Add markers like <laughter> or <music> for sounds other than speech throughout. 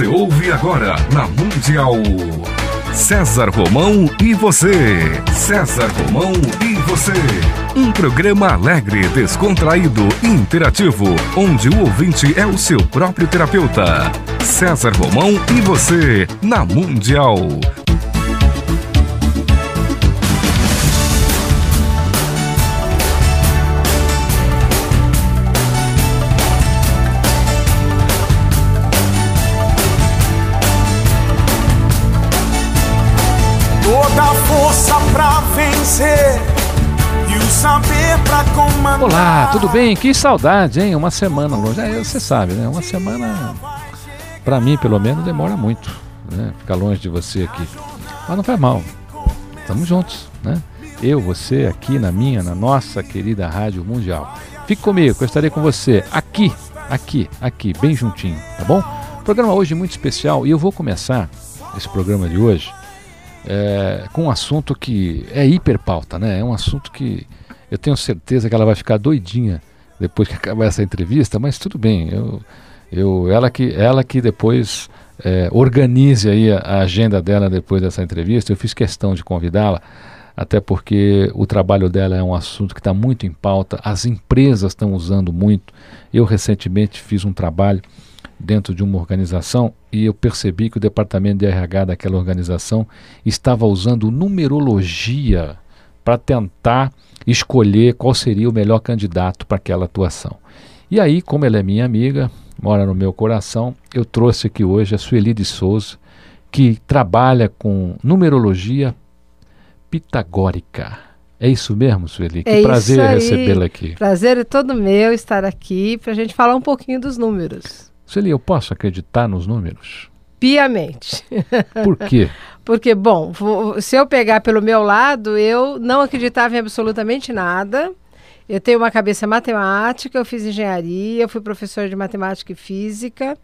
Você ouve agora na Mundial. César Romão e você. César Romão e você. Um programa alegre, descontraído interativo, onde o ouvinte é o seu próprio terapeuta. César Romão e você, na Mundial. Olá, tudo bem? Que saudade, hein? Uma semana longe. É, você sabe, né? Uma semana, pra mim pelo menos, demora muito, né? Ficar longe de você aqui. Mas não faz mal. Estamos juntos, né? Eu, você, aqui na minha, na nossa querida Rádio Mundial. Fique comigo, eu estarei com você aqui, aqui, aqui, bem juntinho, tá bom? Programa hoje muito especial e eu vou começar esse programa de hoje é, com um assunto que é hiper pauta, né? É um assunto que eu tenho certeza que ela vai ficar doidinha depois que acabar essa entrevista, mas tudo bem. Eu, eu, ela, que, ela que depois é, organize aí a, a agenda dela depois dessa entrevista. Eu fiz questão de convidá-la, até porque o trabalho dela é um assunto que está muito em pauta, as empresas estão usando muito. Eu recentemente fiz um trabalho dentro de uma organização e eu percebi que o departamento de RH daquela organização estava usando numerologia para tentar escolher qual seria o melhor candidato para aquela atuação. E aí, como ela é minha amiga, mora no meu coração, eu trouxe aqui hoje a Sueli de Souza, que trabalha com numerologia pitagórica. É isso mesmo, Sueli? Que é prazer recebê-la aqui. Prazer é todo meu estar aqui para a gente falar um pouquinho dos números. Sueli, eu posso acreditar nos números? Piamente. Por quê? <laughs> Porque, bom, se eu pegar pelo meu lado, eu não acreditava em absolutamente nada. Eu tenho uma cabeça matemática, eu fiz engenharia, eu fui professor de matemática e física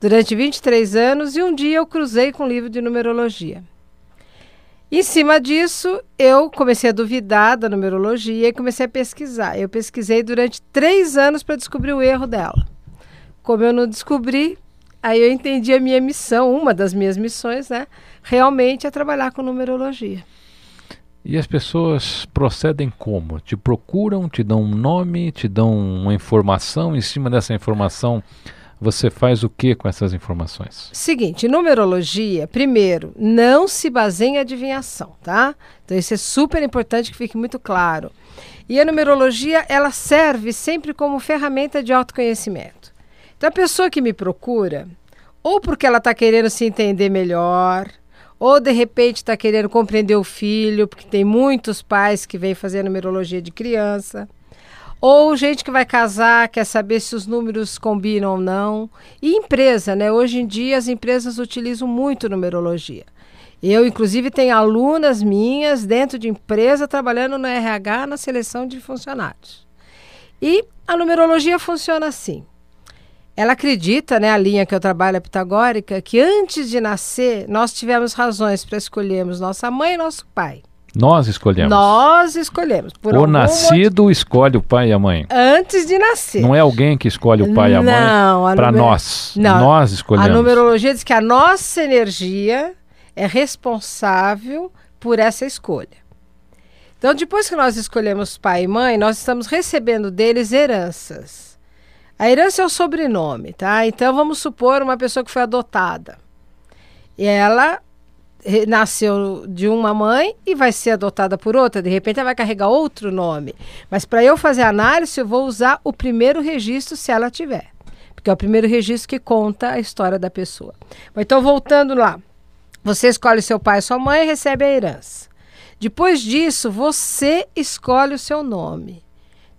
durante 23 anos e um dia eu cruzei com um livro de numerologia. Em cima disso, eu comecei a duvidar da numerologia e comecei a pesquisar. Eu pesquisei durante três anos para descobrir o erro dela. Como eu não descobri, aí eu entendi a minha missão, uma das minhas missões, né? Realmente é trabalhar com numerologia. E as pessoas procedem como? Te procuram, te dão um nome, te dão uma informação, em cima dessa informação você faz o que com essas informações? Seguinte, numerologia, primeiro, não se baseia em adivinhação, tá? Então isso é super importante que fique muito claro. E a numerologia, ela serve sempre como ferramenta de autoconhecimento. Então a pessoa que me procura, ou porque ela está querendo se entender melhor, ou de repente está querendo compreender o filho, porque tem muitos pais que vêm fazer numerologia de criança ou gente que vai casar, quer saber se os números combinam ou não. E empresa, né? Hoje em dia as empresas utilizam muito numerologia. Eu, inclusive, tenho alunas minhas dentro de empresa trabalhando no RH na seleção de funcionários. E a numerologia funciona assim. Ela acredita, né, a linha que eu trabalho, a pitagórica, que antes de nascer nós tivemos razões para escolhermos nossa mãe e nosso pai. Nós escolhemos. Nós escolhemos. O nascido escolhe o pai e a mãe. Antes de nascer. Não é alguém que escolhe o pai e a mãe para numer... nós. Não. Nós escolhemos. A numerologia diz que a nossa energia é responsável por essa escolha. Então, depois que nós escolhemos pai e mãe, nós estamos recebendo deles heranças. A herança é o sobrenome, tá? Então, vamos supor uma pessoa que foi adotada. E ela nasceu de uma mãe e vai ser adotada por outra, de repente ela vai carregar outro nome. Mas para eu fazer análise, eu vou usar o primeiro registro se ela tiver. Porque é o primeiro registro que conta a história da pessoa. Então, voltando lá. Você escolhe seu pai e sua mãe e recebe a herança. Depois disso, você escolhe o seu nome.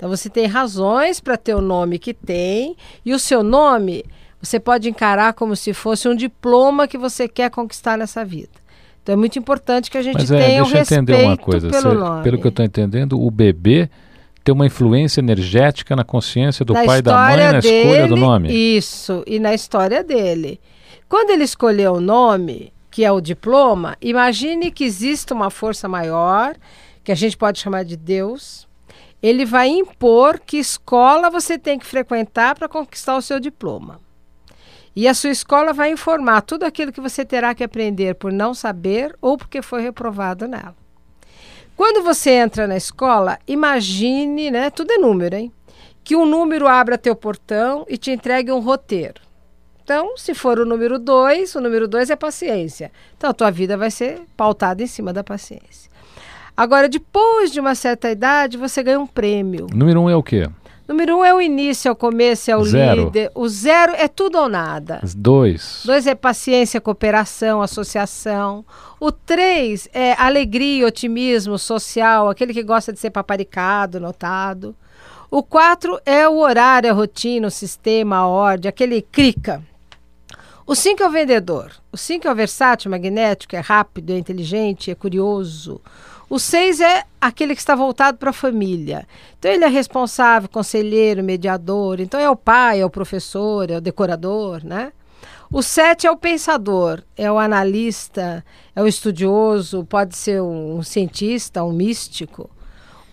Então, você tem razões para ter o nome que tem, e o seu nome você pode encarar como se fosse um diploma que você quer conquistar nessa vida. Então é muito importante que a gente Mas, é, tenha deixa um respeito entender uma coisa. pelo Cê, nome. Pelo que eu estou entendendo, o bebê tem uma influência energética na consciência do na pai e da mãe na dele, escolha do nome. Isso, e na história dele. Quando ele escolheu o nome, que é o diploma, imagine que existe uma força maior, que a gente pode chamar de Deus. Ele vai impor que escola você tem que frequentar para conquistar o seu diploma. E a sua escola vai informar tudo aquilo que você terá que aprender por não saber ou porque foi reprovado nela. Quando você entra na escola, imagine, né? Tudo é número, hein? Que um número abra teu portão e te entregue um roteiro. Então, se for o número 2, o número 2 é paciência. Então, a tua vida vai ser pautada em cima da paciência. Agora, depois de uma certa idade, você ganha um prêmio. Número um é o quê? Número um é o início, é o começo, é o Zero. líder. O zero é tudo ou nada. Dois. Dois é paciência, cooperação, associação. O três é alegria, otimismo social, aquele que gosta de ser paparicado, notado. O quatro é o horário, a rotina, o sistema, a ordem, aquele crica. O cinco é o vendedor. O cinco é o versátil, magnético, é rápido, é inteligente, é curioso. O seis é aquele que está voltado para a família. Então ele é responsável, conselheiro, mediador. Então é o pai, é o professor, é o decorador, né? O sete é o pensador, é o analista, é o estudioso, pode ser um, cientista, um místico.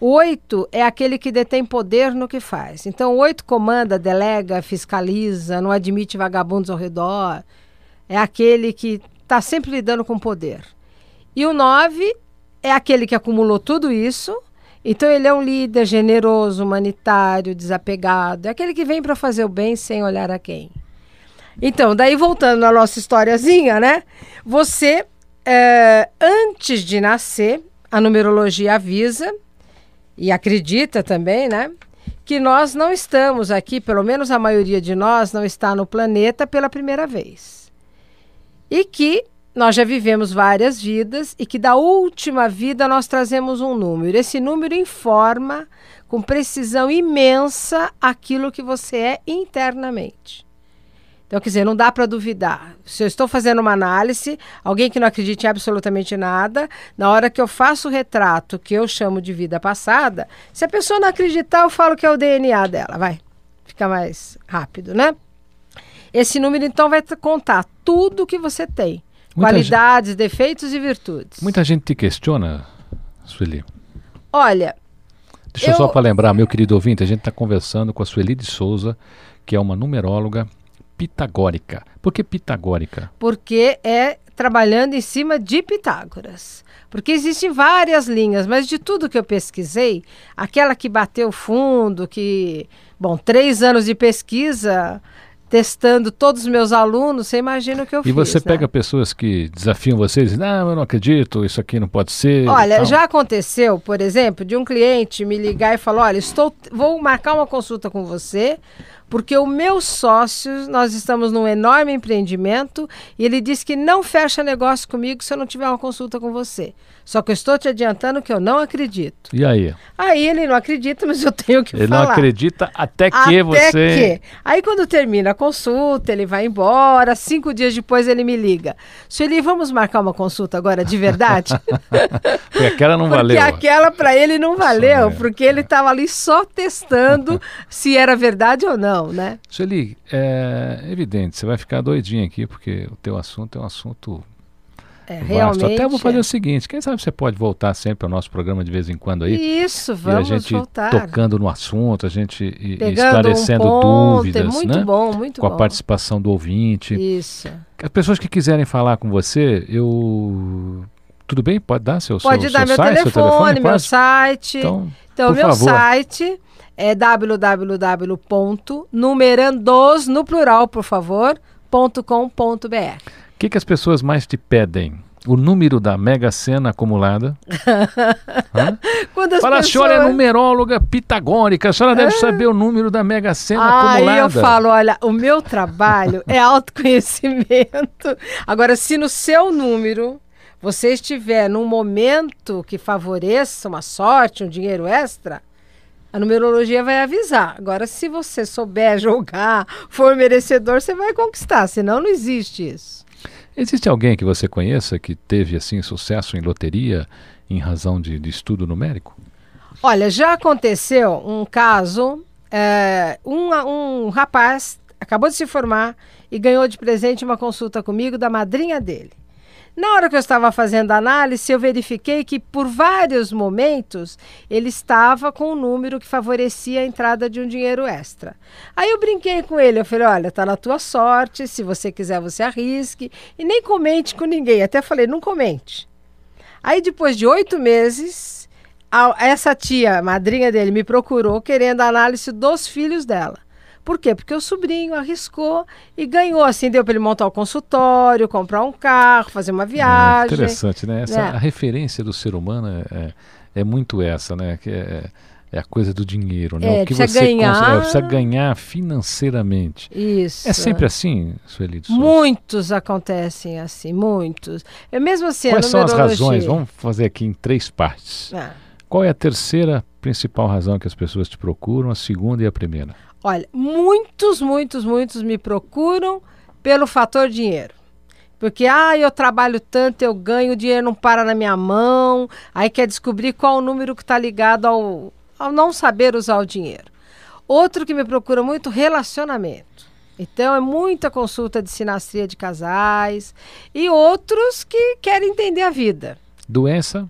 O oito é aquele que detém poder no que faz. Então, o oito comanda, delega, fiscaliza, não admite vagabundos ao redor. É aquele que está sempre lidando com poder. E o nove é aquele que acumulou tudo isso. Então, ele é um líder generoso, humanitário, desapegado. É aquele que vem para fazer o bem sem olhar a quem. Então, daí voltando à nossa historiazinha, né? Você, é, antes de nascer, a numerologia avisa e acredita também, né? Que nós não estamos aqui, pelo menos a maioria de nós não está no planeta pela primeira vez. E que nós já vivemos várias vidas e que da última vida nós trazemos um número. Esse número informa com precisão imensa aquilo que você é internamente. Então, quer dizer, não dá para duvidar. Se eu estou fazendo uma análise, alguém que não acredite em absolutamente nada, na hora que eu faço o retrato que eu chamo de vida passada, se a pessoa não acreditar, eu falo que é o DNA dela. Vai, fica mais rápido, né? Esse número, então, vai contar tudo que você tem. Muita qualidades, defeitos e virtudes. Muita gente te questiona, Sueli. Olha, Deixa Eu- só para lembrar, meu querido ouvinte, a gente está conversando com a Sueli de Souza, que é uma numeróloga pitagórica. Por que pitagórica? porque é trabalhando em cima de Pitágoras. Porque existem várias linhas, mas de tudo que eu pesquisei, aquela que bateu fundo, que, bom, três anos de pesquisa, testando todos os meus alunos, você imagina o que eu E fiz. você né? pega pessoas que desafiam você e dizem, não, eu não acredito, isso aqui não pode ser. e Olha, tal." já aconteceu, por exemplo, de um cliente me ligar e falar: olha, estou, vou marcar uma consulta com você, porque o meu sócio, nós estamos num enorme empreendimento, e ele disse que não fecha negócio comigo se eu não tiver uma consulta com você. Só que eu estou te adiantando que eu não acredito. E aí? Aí ele não acredita, mas eu tenho que Ele falar. não acredita até que Até você. que. Aí quando termina a consulta, ele vai embora. Cinco dias depois ele me liga. Sueli, vamos marcar uma consulta agora de verdade? <laughs> Porque aquela não Porque valeu. aquela para ele não valeu, é. porque ele estava ali só testando <laughs> se era verdade ou não, né? Sueli, é evidente, você vai ficar doidinho aqui, porque o teu assunto é um assunto É, vasto. realmente. Até vou fazer é. o seguinte, quem sabe você pode voltar sempre ao nosso programa de vez em quando aí. Isso, e a vamos gente voltar. tocando no assunto, a gente Pegando esclarecendo um ponto, dúvidas, é muito né? bom, muito com bom. a participação do ouvinte. Isso. As pessoas que quiserem falar com você, eu. Tudo bem? Pode dar seu, Pode seu, dar seu meu site, telefone, telefone? meu site. Então, Então, meu favor. site é www.numerandos, no plural, por favor, .com.br. O que, que as pessoas mais te pedem? O número da Mega Sena acumulada. <laughs> Quando as Fala, a pessoas... senhora é numeróloga pitagórica, a senhora deve saber o número da Mega Sena Aí acumulada. eu falo, olha, o meu trabalho é autoconhecimento. Agora, se no seu número você estiver num momento que favoreça uma sorte, um dinheiro extra, a numerologia vai avisar. Agora, se você souber <laughs> jogar, for merecedor, você vai conquistar. Senão, não existe isso. Existe alguém que você conheça que teve assim sucesso em loteria em razão de, de estudo numérico? Olha, já aconteceu um caso, é, um, um rapaz acabou de se formar e ganhou de presente uma consulta comigo da madrinha dele. Na hora que eu estava fazendo a análise, eu verifiquei que por vários momentos ele estava com um número que favorecia a entrada de um dinheiro extra. Aí eu brinquei com ele, eu falei: olha, tá na tua sorte, se você quiser você arrisque e nem comente com ninguém. Até falei: não comente. Aí depois de oito meses, a, essa tia, madrinha dele, me procurou querendo a análise dos filhos dela. Por quê? Porque o sobrinho arriscou e ganhou. Assim, deu para ele montar o consultório, comprar um carro, fazer uma viagem. É interessante, né? Essa, É. A referência do ser humano é, é, é muito essa, né? Que é, é a coisa do dinheiro, né? É, precisa ganhar. cons- é, precisa ganhar financeiramente. Isso. É sempre assim, Sueli? Muitos acontecem assim, muitos. É mesmo assim, a Quais são as razões? Vamos fazer aqui em três partes. Ah, Qual é a terceira principal razão que as pessoas te procuram, a segunda e a primeira? Olha, muitos, muitos, muitos me procuram pelo fator dinheiro. Porque, ah, eu trabalho tanto, eu ganho, o dinheiro não para na minha mão. Aí quer descobrir qual o número que está ligado ao, ao não saber usar o dinheiro. Outro que me procura muito, relacionamento. Então, é muita consulta de sinastria de casais. E outros que querem entender a vida. Doença?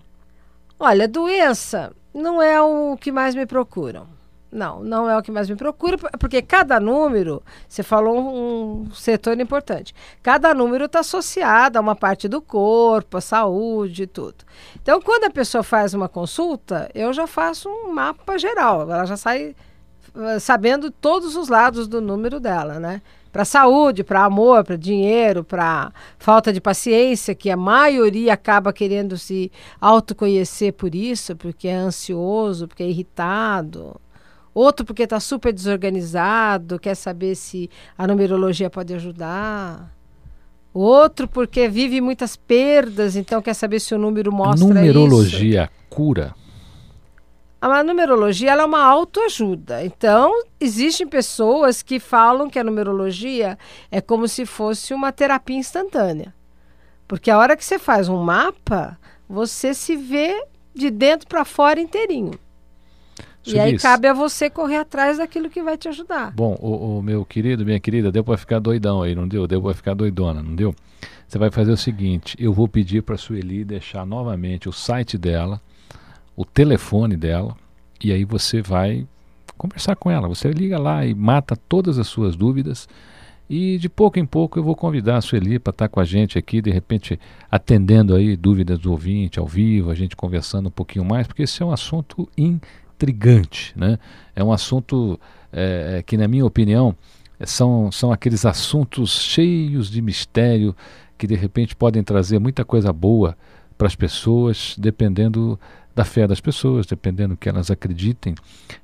Olha, doença não é o que mais me procuram. Não, não é o que mais me procura, por- porque cada número, você falou um setor importante, cada número está associado a uma parte do corpo, a saúde e tudo. Então, quando a pessoa faz uma consulta, eu já faço um mapa geral, ela já sai eh, sabendo todos os lados do número dela, né? Para saúde, para amor, para dinheiro, para falta de paciência, que a maioria acaba querendo se autoconhecer por isso, porque é ansioso, porque é irritado. Outro porque está super desorganizado, quer saber se a numerologia pode ajudar. Outro porque vive muitas perdas, então quer saber se o número mostra isso. Numerologia cura? A numerologia é uma autoajuda. Então, existem pessoas que falam que a numerologia é como se fosse uma terapia instantânea. Porque a hora que você faz um mapa, você se vê de dentro para fora inteirinho. E aí cabe a você correr atrás daquilo que vai te ajudar. Bom, o, o meu querido, minha querida, deu para ficar doidão aí, não deu? Deu para ficar doidona, não deu? Você vai fazer o seguinte: eu vou pedir para a Sueli deixar novamente o site dela, o telefone dela, e aí você vai conversar com ela. Você liga lá e mata todas as suas dúvidas. E de pouco em pouco eu vou convidar a Sueli para estar com a gente aqui, de repente atendendo aí dúvidas do ouvinte ao vivo, a gente conversando um pouquinho mais, porque esse é um assunto intrigante, né? É um assunto é, que, na minha opinião, são, são aqueles assuntos cheios de mistério que de repente podem trazer muita coisa boa para as pessoas, dependendo da fé das pessoas, dependendo do que elas acreditem.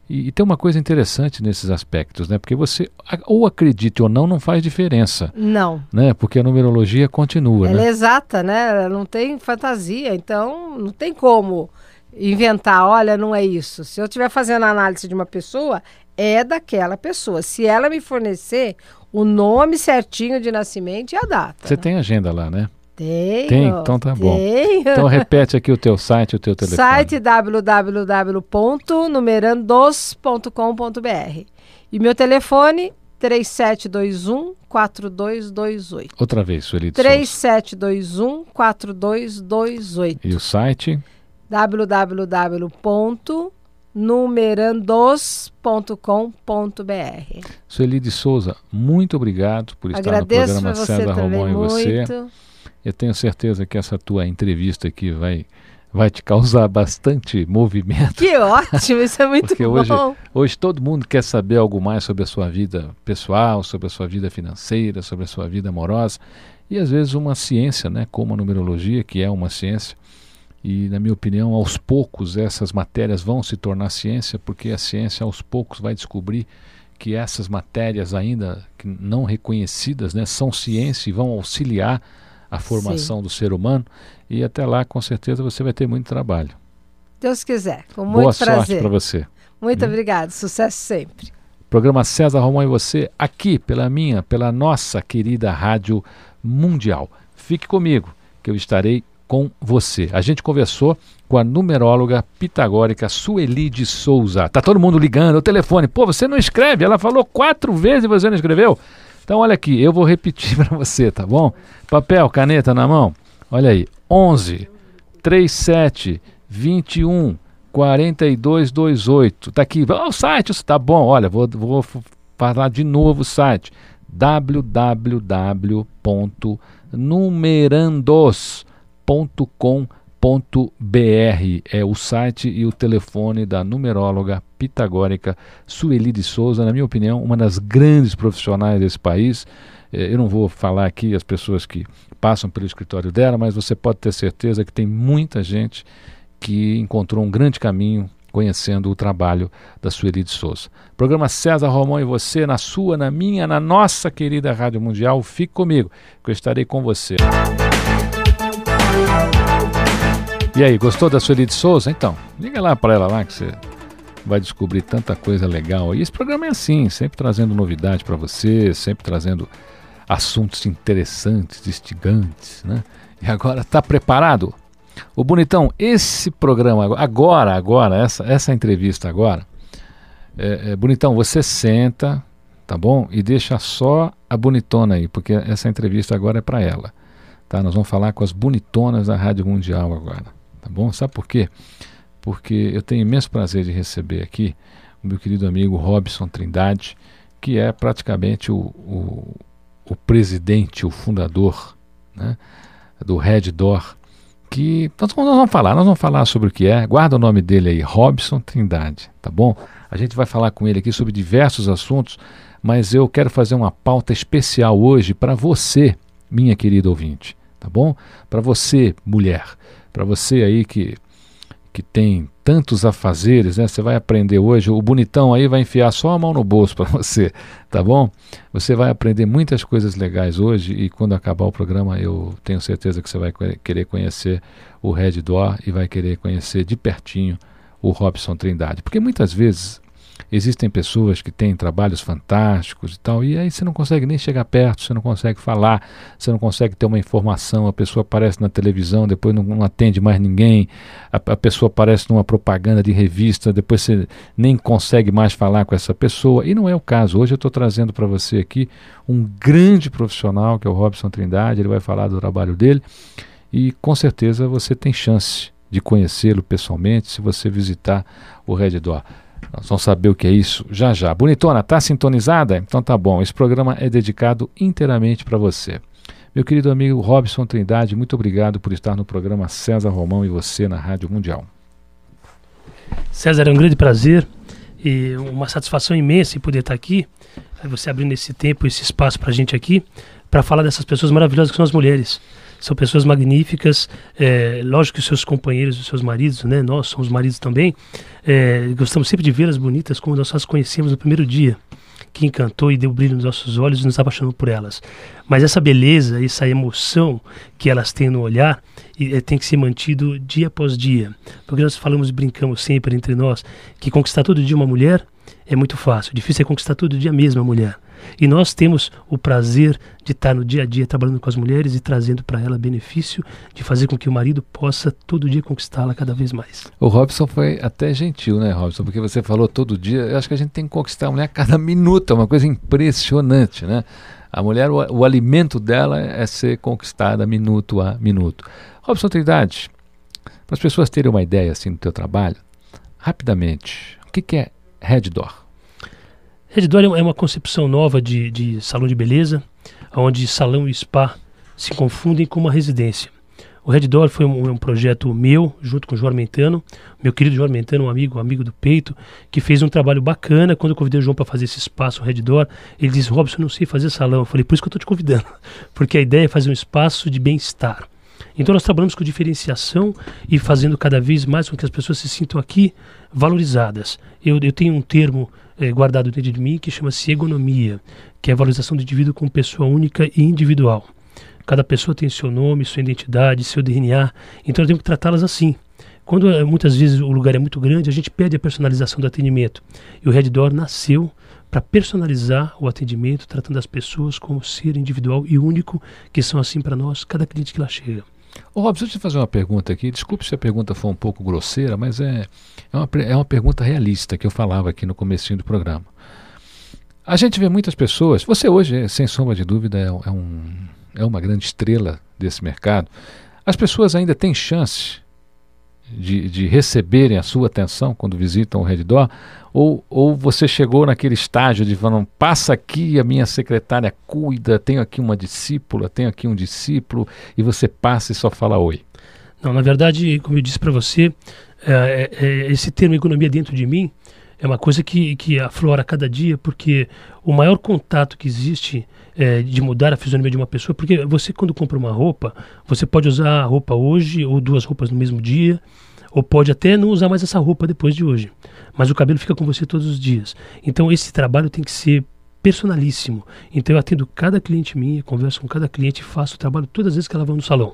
E, e, tem uma coisa interessante nesses aspectos, né? Porque você ou acredite ou não, não faz diferença. Não. Né? Porque a numerologia continua. Ela né? é exata, né? Ela não tem fantasia, então não tem como inventar, olha, não é isso. Se eu estiver fazendo a análise de uma pessoa, é daquela pessoa. Se ela me fornecer o nome certinho de nascimento e a data. Você né? tem agenda lá, né? Tenho. Tem? Então tá bom. Tenho. Então repete aqui o teu site, o teu <laughs> telefone. Site www.numerandos.com.br E meu telefone 3721 4228. Outra vez, Sueli de Souza. 3721 4228. E o site? www.numerandos.com.br Sueli de Souza, muito obrigado por estar Agradeço no programa César Romão e você. Eu tenho certeza que essa tua entrevista aqui vai, vai te causar bastante movimento. Que ótimo, isso é muito Porque bom. hoje, hoje todo mundo quer saber algo mais sobre a sua vida pessoal, sobre a sua vida financeira, sobre a sua vida amorosa. E às vezes uma ciência, né, como a numerologia, que é uma ciência, e na minha opinião, aos poucos essas matérias vão se tornar ciência, porque a ciência aos poucos vai descobrir que essas matérias ainda não reconhecidas né, são ciência e vão auxiliar a formação Sim. do ser humano. E até lá, com certeza, você vai ter muito trabalho. Deus quiser, com muito Boa prazer. sorte para você. Muito hum. obrigado, sucesso sempre. Programa César Romão e você, aqui pela minha, pela nossa querida Rádio Mundial. Fique comigo, que eu estarei com você. A gente conversou com a numeróloga pitagórica Sueli de Souza. Tá todo mundo ligando, o telefone. Pô, você não escreve? Ela falou quatro vezes e você não escreveu? Então olha aqui, eu vou repetir <laughs> para você, tá bom? Papel, caneta na mão. Olha aí, 11 37 21 4228. Tá aqui, oh, o site, tá bom. Olha, vou, vou falar de novo o site www.numerandos.com.br é o site e o telefone da numeróloga pitagórica Sueli de Souza, na minha opinião, uma das grandes profissionais desse país. É, eu não vou falar aqui as pessoas que passam pelo escritório dela, mas você pode ter certeza que tem muita gente que encontrou um grande caminho conhecendo o trabalho da Sueli de Souza. Programa César Romão e você, na sua, na minha, na nossa querida Rádio Mundial. Fique comigo, que eu estarei com você. E aí, gostou da Sueli de Souza? Então, liga lá para ela lá que você vai descobrir tanta coisa legal. E esse programa é assim, sempre trazendo novidade para você, sempre trazendo assuntos interessantes, instigantes, né? E agora, tá preparado? O Bonitão, esse programa agora, agora, essa, essa entrevista agora, é, é, Bonitão, você senta, tá bom? E deixa só a bonitona aí, porque essa entrevista agora é para ela, tá? Nós vamos falar com as bonitonas da Rádio Mundial agora, tá bom? Sabe por quê? Porque eu tenho imenso prazer de receber aqui o meu querido amigo Robson Trindade, que é praticamente o, o, o presidente, o fundador né, do Red Door que nós, nós vamos falar, nós vamos falar sobre o que é. Guarda o nome dele aí, Robson Trindade, tá bom? A gente vai falar com ele aqui sobre diversos assuntos, mas eu quero fazer uma pauta especial hoje para você, minha querida ouvinte, tá bom? Para você, mulher, para você aí que que tem tantos afazeres, né? Você vai aprender hoje, o bonitão aí vai enfiar só a mão no bolso para <laughs> você, tá bom? Você vai aprender muitas coisas legais hoje e quando acabar o programa eu tenho certeza que você vai querer conhecer o Red Door e vai querer conhecer de pertinho o Robson Trindade, porque muitas vezes Existem pessoas que têm trabalhos fantásticos e tal, e aí você não consegue nem chegar perto, você não consegue falar, você não consegue ter uma informação. A pessoa aparece na televisão, depois não, não atende mais ninguém, a, a, pessoa aparece numa propaganda de revista, depois você nem consegue mais falar com essa pessoa. E não é o caso. Hoje eu estou trazendo para você aqui um grande profissional, que é o Robson Trindade, ele vai falar do trabalho dele, e com certeza você tem chance de conhecê-lo pessoalmente se você visitar o Red Door. Nós vamos saber o que é isso já já. Bonitona, tá sintonizada? Então tá bom. Esse programa é dedicado inteiramente para você. Meu querido amigo Robson Trindade, muito obrigado por estar no programa César Romão e você na Rádio Mundial. César, é um grande prazer e uma satisfação imensa em poder estar aqui. Você abrindo esse tempo, esse espaço para a gente aqui, para falar dessas pessoas maravilhosas que são as mulheres são pessoas magníficas. É, lógico que seus companheiros, os seus maridos, né? Nós somos maridos também. É, gostamos sempre de vê-las bonitas, como nós as conhecemos no primeiro dia, que encantou e deu brilho nos nossos olhos e nos apaixonou por elas. Mas essa beleza, essa emoção que elas têm no olhar, é, tem que ser mantido dia após dia. Porque nós falamos e brincamos sempre entre nós que conquistar todo dia uma mulher é muito fácil. Difícil é conquistar todo dia a mesma mulher. E nós temos o prazer de estar no dia a dia trabalhando com as mulheres e trazendo para ela benefício de fazer com que o marido possa todo dia conquistá-la cada vez mais. O Robson foi até gentil, né, Robson? Porque você falou todo dia. Eu acho que a gente tem que conquistar a mulher a cada <laughs> minuto. É uma coisa impressionante, né? A mulher, o, o alimento dela é ser conquistada minuto a minuto. Robson Trindade, para as pessoas terem uma ideia assim do teu trabalho, rapidamente, o que, que é Red Door? Redditor é uma concepção nova de, de salão de beleza, onde salão e spa se confundem com uma residência. O Red Door foi um, um, projeto meu, junto com o João Armentano, meu querido João Armentano, um amigo, um amigo do peito, que fez um trabalho bacana. Quando eu convidei o João para fazer esse espaço, o Red ele disse: Robson, eu não sei fazer salão. Eu falei: por isso que eu estou te convidando, <laughs> porque a ideia é fazer um espaço de bem-estar. Então nós trabalhamos com diferenciação e fazendo cada vez mais com que as pessoas se sintam aqui valorizadas. Eu, eu tenho um termo é, guardado dentro de mim que chama-se egonomia, que é a valorização do indivíduo como pessoa única e individual. Cada pessoa tem seu nome, sua identidade, seu DNA, então eu tenho que tratá-las assim. Quando eh, muitas vezes o lugar é muito grande, a gente perde a personalização do atendimento. E o Red Door nasceu para personalizar o atendimento, tratando as pessoas como ser individual e único, que são assim para nós, cada cliente que lá chega. Ô Robson, deixa eu te fazer uma pergunta aqui. Desculpe se a pergunta for um pouco grosseira, mas é, é, uma, é uma pergunta realista que eu falava aqui no comecinho do programa. A gente vê muitas pessoas, você hoje, sem sombra de dúvida, é, é, um, é uma grande estrela desse mercado. As pessoas ainda têm chance de, de receberem a sua atenção quando visitam o Redditor? Ou, ou você chegou naquele estágio de falando, passa aqui, a minha secretária cuida, tenho aqui uma discípula, tenho aqui um discípulo, e você passa e só fala oi? Não, na verdade, como eu disse para você, é, é, é, esse termo economia dentro de mim é uma coisa que, que aflora cada dia, porque o maior contato que existe é, de mudar a fisionomia de uma pessoa, porque você quando compra uma roupa, você pode usar a roupa hoje ou duas roupas no mesmo dia, ou pode até não usar mais essa roupa depois de hoje. Mas o cabelo fica com você todos os dias. Então esse trabalho tem que ser personalíssimo. Então eu atendo cada cliente minha, converso com cada cliente, faço o trabalho todas as vezes que ela vai no salão.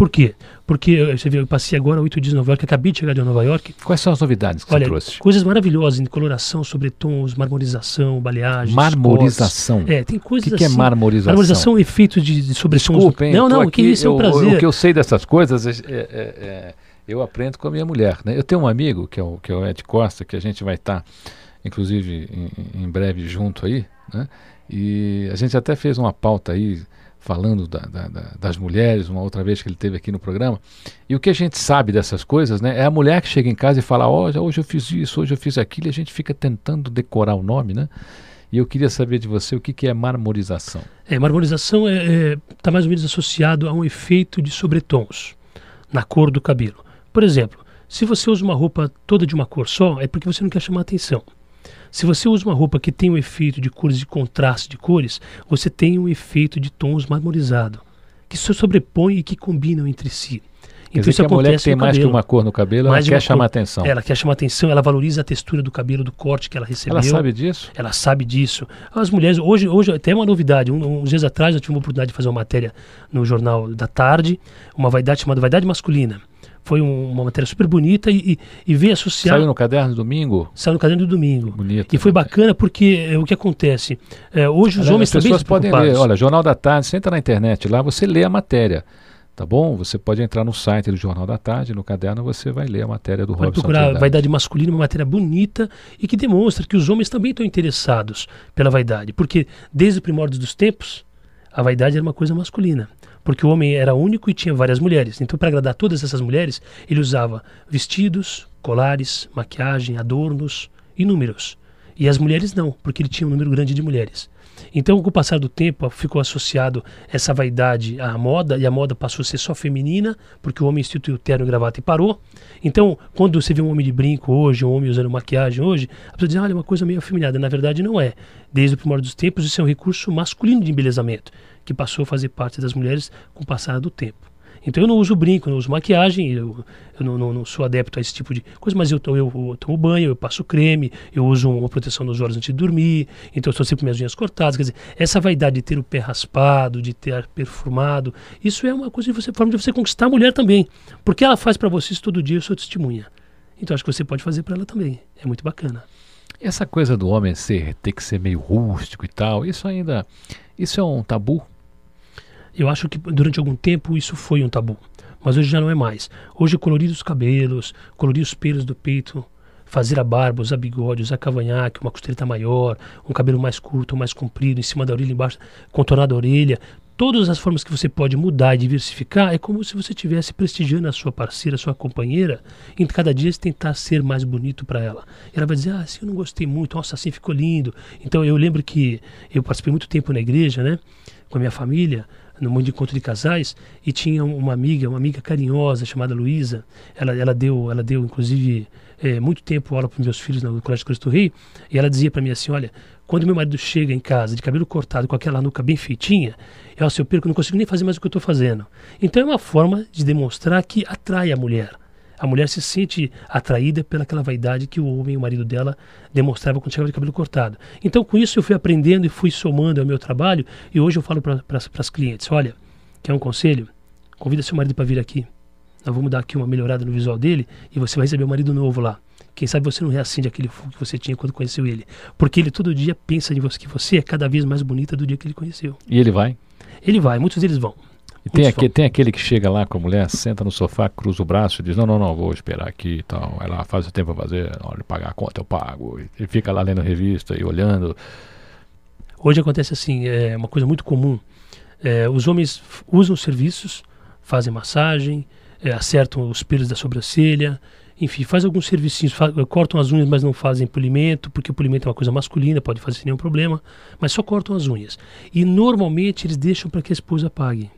Por quê? Porque você viu, eu passei agora oito dias em Nova York, acabei de chegar de Nova York. Quais são as novidades que Olha, você trouxe? coisas maravilhosas em coloração, sobretons, marmorização, baleagem. Marmorização. É, tem coisas O que, que é assim. marmorização? Marmorização é efeitos de, de sobretons. Desculpa, hein? Não, não, aqui, que isso é um eu- prazer. O que eu sei dessas coisas, é, é- é- eu aprendo com a minha mulher. Né? Eu tenho um amigo, que é o, que é o Ed Costa, que a gente vai estar, inclusive, em, em breve junto aí, né? E a gente até fez uma pauta aí, falando da- da- da- das mulheres, uma outra vez que ele teve aqui no programa. E o que a gente sabe dessas coisas, né? É a mulher que chega em casa e fala, já hoje eu fiz isso, hoje eu fiz aquilo, e a gente fica tentando decorar o nome, né? E eu queria saber de você o que, que é marmorização. É, marmorização está é, tá mais ou menos associado a um efeito de sobretons na cor do cabelo. Por exemplo, se você usa uma roupa toda de uma cor só, é porque você não quer chamar atenção. Se você usa uma roupa que tem um efeito de cores de contraste de cores, você tem um efeito de tons marmorizado, que se sobrepõem e que combinam entre si. Quer dizer que a mulher que tem mais que cabelo. uma cor no cabelo, Mais ela quer chamar cor. atenção. Ela quer chamar atenção, ela valoriza a textura do cabelo, do corte que ela recebeu. Ela sabe disso? Ela sabe disso. As mulheres, hoje, hoje até uma novidade. Um, uns dias atrás eu tive uma oportunidade de fazer uma matéria no Jornal da Tarde, uma vaidade chamada Vaidade Masculina. Foi um- uma matéria super bonita e, e, e veio associar. Saiu no caderno domingo? saiu no caderno do domingo. Bonito. E foi bacana porque é, o que acontece? É, hoje os homens As também pessoas estão podem ler. Olha, Jornal da Tarde, você entra na internet lá, você lê a matéria. Tá bom? Você pode entrar no site do Jornal da Tarde, no caderno você vai ler a matéria do Pode Robson procurar Trindade. vaidade masculina, uma matéria bonita e que demonstra que os homens também estão interessados pela vaidade. Porque desde o primórdio dos tempos, a vaidade era uma coisa masculina. Porque o homem era único e tinha várias mulheres. Então, para agradar todas essas mulheres, ele usava vestidos, colares, maquiagem, adornos, inúmeros. E as mulheres não, porque ele tinha um número grande de mulheres. Então, com o passar do tempo, ficou associado essa vaidade à moda, e a moda passou a ser só feminina, porque o homem instituiu terno e gravata e parou. Então, quando você vê um homem de brinco hoje, um homem usando maquiagem hoje, a pessoa diz, olha, é uma coisa meio afeminada. Na verdade, não é. Desde o primórdio dos tempos, isso é um recurso masculino de embelezamento, que passou a fazer parte das mulheres com o passar do tempo. Então eu não uso brinco, não uso maquiagem, eu, eu não, não- não sou adepto a esse tipo de coisa, mas eu, eu, eu tomo banho, eu passo creme, eu uso uma proteção nos olhos antes de dormir, então eu estou sempre com minhas unhas cortadas. Quer dizer, essa vaidade de ter o pé raspado, de ter perfumado, isso é uma coisa de você, forma de você conquistar a mulher também. Porque ela faz para você isso todo dia, eu sou testemunha. Então acho que você pode fazer para ela também. É muito bacana. Essa coisa do homem ser, ter que ser meio rústico e tal, isso ainda. Isso é um tabu? Eu acho que durante algum tempo isso foi um tabu, mas hoje já não é mais. Hoje colorir os cabelos, colorir os pelos do peito, fazer a barba, usar bigode, usar cavanhaque, uma costeleta maior, um cabelo mais curto, mais comprido, em cima da orelha, embaixo, contornado a orelha. Todas as formas que você pode mudar e diversificar é como se você estivesse prestigiando a sua parceira, a sua companheira, em cada dia você tentar ser mais bonito para ela. E ela vai dizer, ah, assim eu não gostei muito, nossa, assim ficou lindo. Então eu lembro que eu participei muito tempo na igreja, né, com a minha família, no mundo de encontro de casais e tinha uma amiga, uma amiga carinhosa chamada Luísa. Ela, ela deu, ela deu inclusive eh, muito tempo aula para meus filhos no Colégio Cristo Rei e ela dizia para mim assim, olha, quando meu marido chega em casa de cabelo cortado com aquela nuca bem feitinha, eu, assim, eu perco, não consigo nem fazer mais o que eu estou fazendo. Então é uma forma de demonstrar que atrai a mulher. A mulher se sente atraída pelaquela vaidade que o homem, o marido dela, demonstrava quando chegava de cabelo cortado. Então, com isso, eu fui aprendendo e fui somando ao meu trabalho. E hoje eu falo para as clientes: olha, quer um conselho? Convida seu marido para vir aqui. Nós vamos dar aqui uma melhorada no visual dele e você vai receber um marido novo lá. Quem sabe você não reacende aquele fogo que você tinha quando conheceu ele. Porque ele todo dia pensa em você, que você é cada vez mais bonita do dia que ele conheceu. E ele vai? Ele vai, muitos deles vão. E tem, Muitos aque- tem aquele que chega lá com a mulher, senta no sofá, cruza o braço e diz: Não, não, não, vou esperar aqui e tal. Aí lá faz o tempo pra fazer, na hora de pagar a conta eu pago. E, fica lá lendo revista e olhando. Hoje acontece assim, é uma coisa muito comum. É, os homens usam serviços, fazem massagem, é, acertam os pelos da sobrancelha, enfim, faz alguns serviços, cortam as unhas, mas não fazem polimento, porque o polimento é uma coisa masculina, pode fazer sem nenhum problema, mas só cortam as unhas. E normalmente eles deixam para que a esposa pague.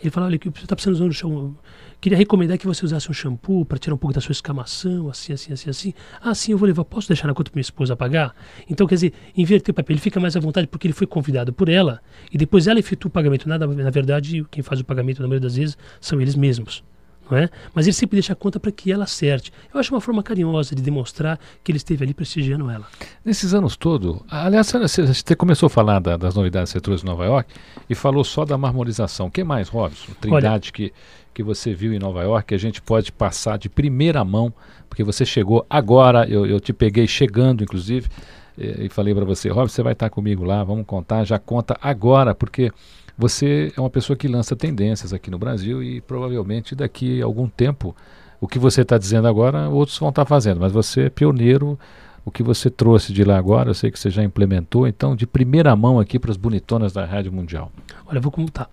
Ele fala, olha, você está precisando usar um shampoo. Queria recomendar que você usasse um shampoo para tirar um pouco da sua escamação, assim, assim, assim, assim. Ah, sim, eu vou levar. Posso deixar na conta para minha esposa pagar? Então, quer dizer, inverter o papel. Ele fica mais à vontade porque ele foi convidado por ela e depois ela efetua o pagamento. Nada, na verdade, quem faz o pagamento, na maioria das vezes, são eles mesmos não é? Mas ele sempre deixa a conta para que ela acerte. Eu acho uma forma carinhosa de demonstrar que ele esteve ali prestigiando ela. Nesses anos todos, aliás, você começou a falar da, das novidades que você trouxe em Nova York e falou só da marmorização. O que mais, Robson? Trindade Olha, que, que você viu em Nova York que a gente pode passar de primeira mão, porque você chegou agora, eu, eu te peguei chegando, inclusive, e, e falei para você, Robson, você vai estar comigo lá, vamos contar, já conta agora, porque você é uma pessoa que lança tendências aqui no Brasil e provavelmente daqui a algum tempo o que você está dizendo agora outros vão estar tá fazendo, mas você é pioneiro. O que você trouxe de lá agora, eu sei que você já implementou, então de primeira mão aqui para as bonitonas da Rádio Mundial. Olha, vou contar.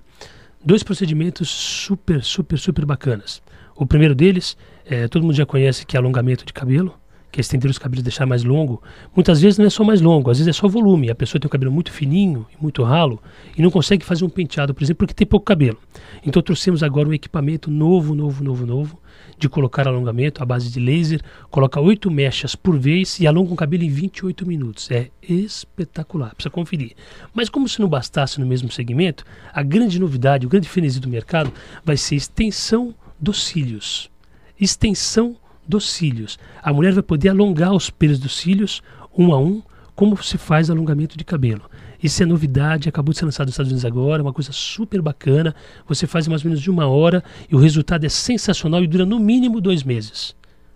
Dois procedimentos super, super, super bacanas. O primeiro deles, é, todo mundo já conhece que é alongamento de cabelo que é estender os cabelos deixar mais longo, muitas vezes não é só mais longo, às vezes é só volume. A pessoa tem o cabelo muito fininho e muito ralo e não consegue fazer um penteado, por exemplo, porque tem pouco cabelo. Então trouxemos agora um equipamento novo, novo, novo, novo, de colocar alongamento à base de laser, coloca oito mechas por vez e alonga o cabelo em 28 minutos. É espetacular, precisa conferir. Mas como se não bastasse no mesmo segmento, a grande novidade, o grande frenesi do mercado vai ser extensão dos cílios. Extensão dos cílios. A mulher vai poder alongar os pelos dos cílios um a um, como se faz alongamento de cabelo. Isso é novidade, acabou de ser lançado nos Estados Unidos agora, uma coisa super bacana. Você faz mais ou menos de uma hora e o resultado é sensacional e dura no mínimo dois meses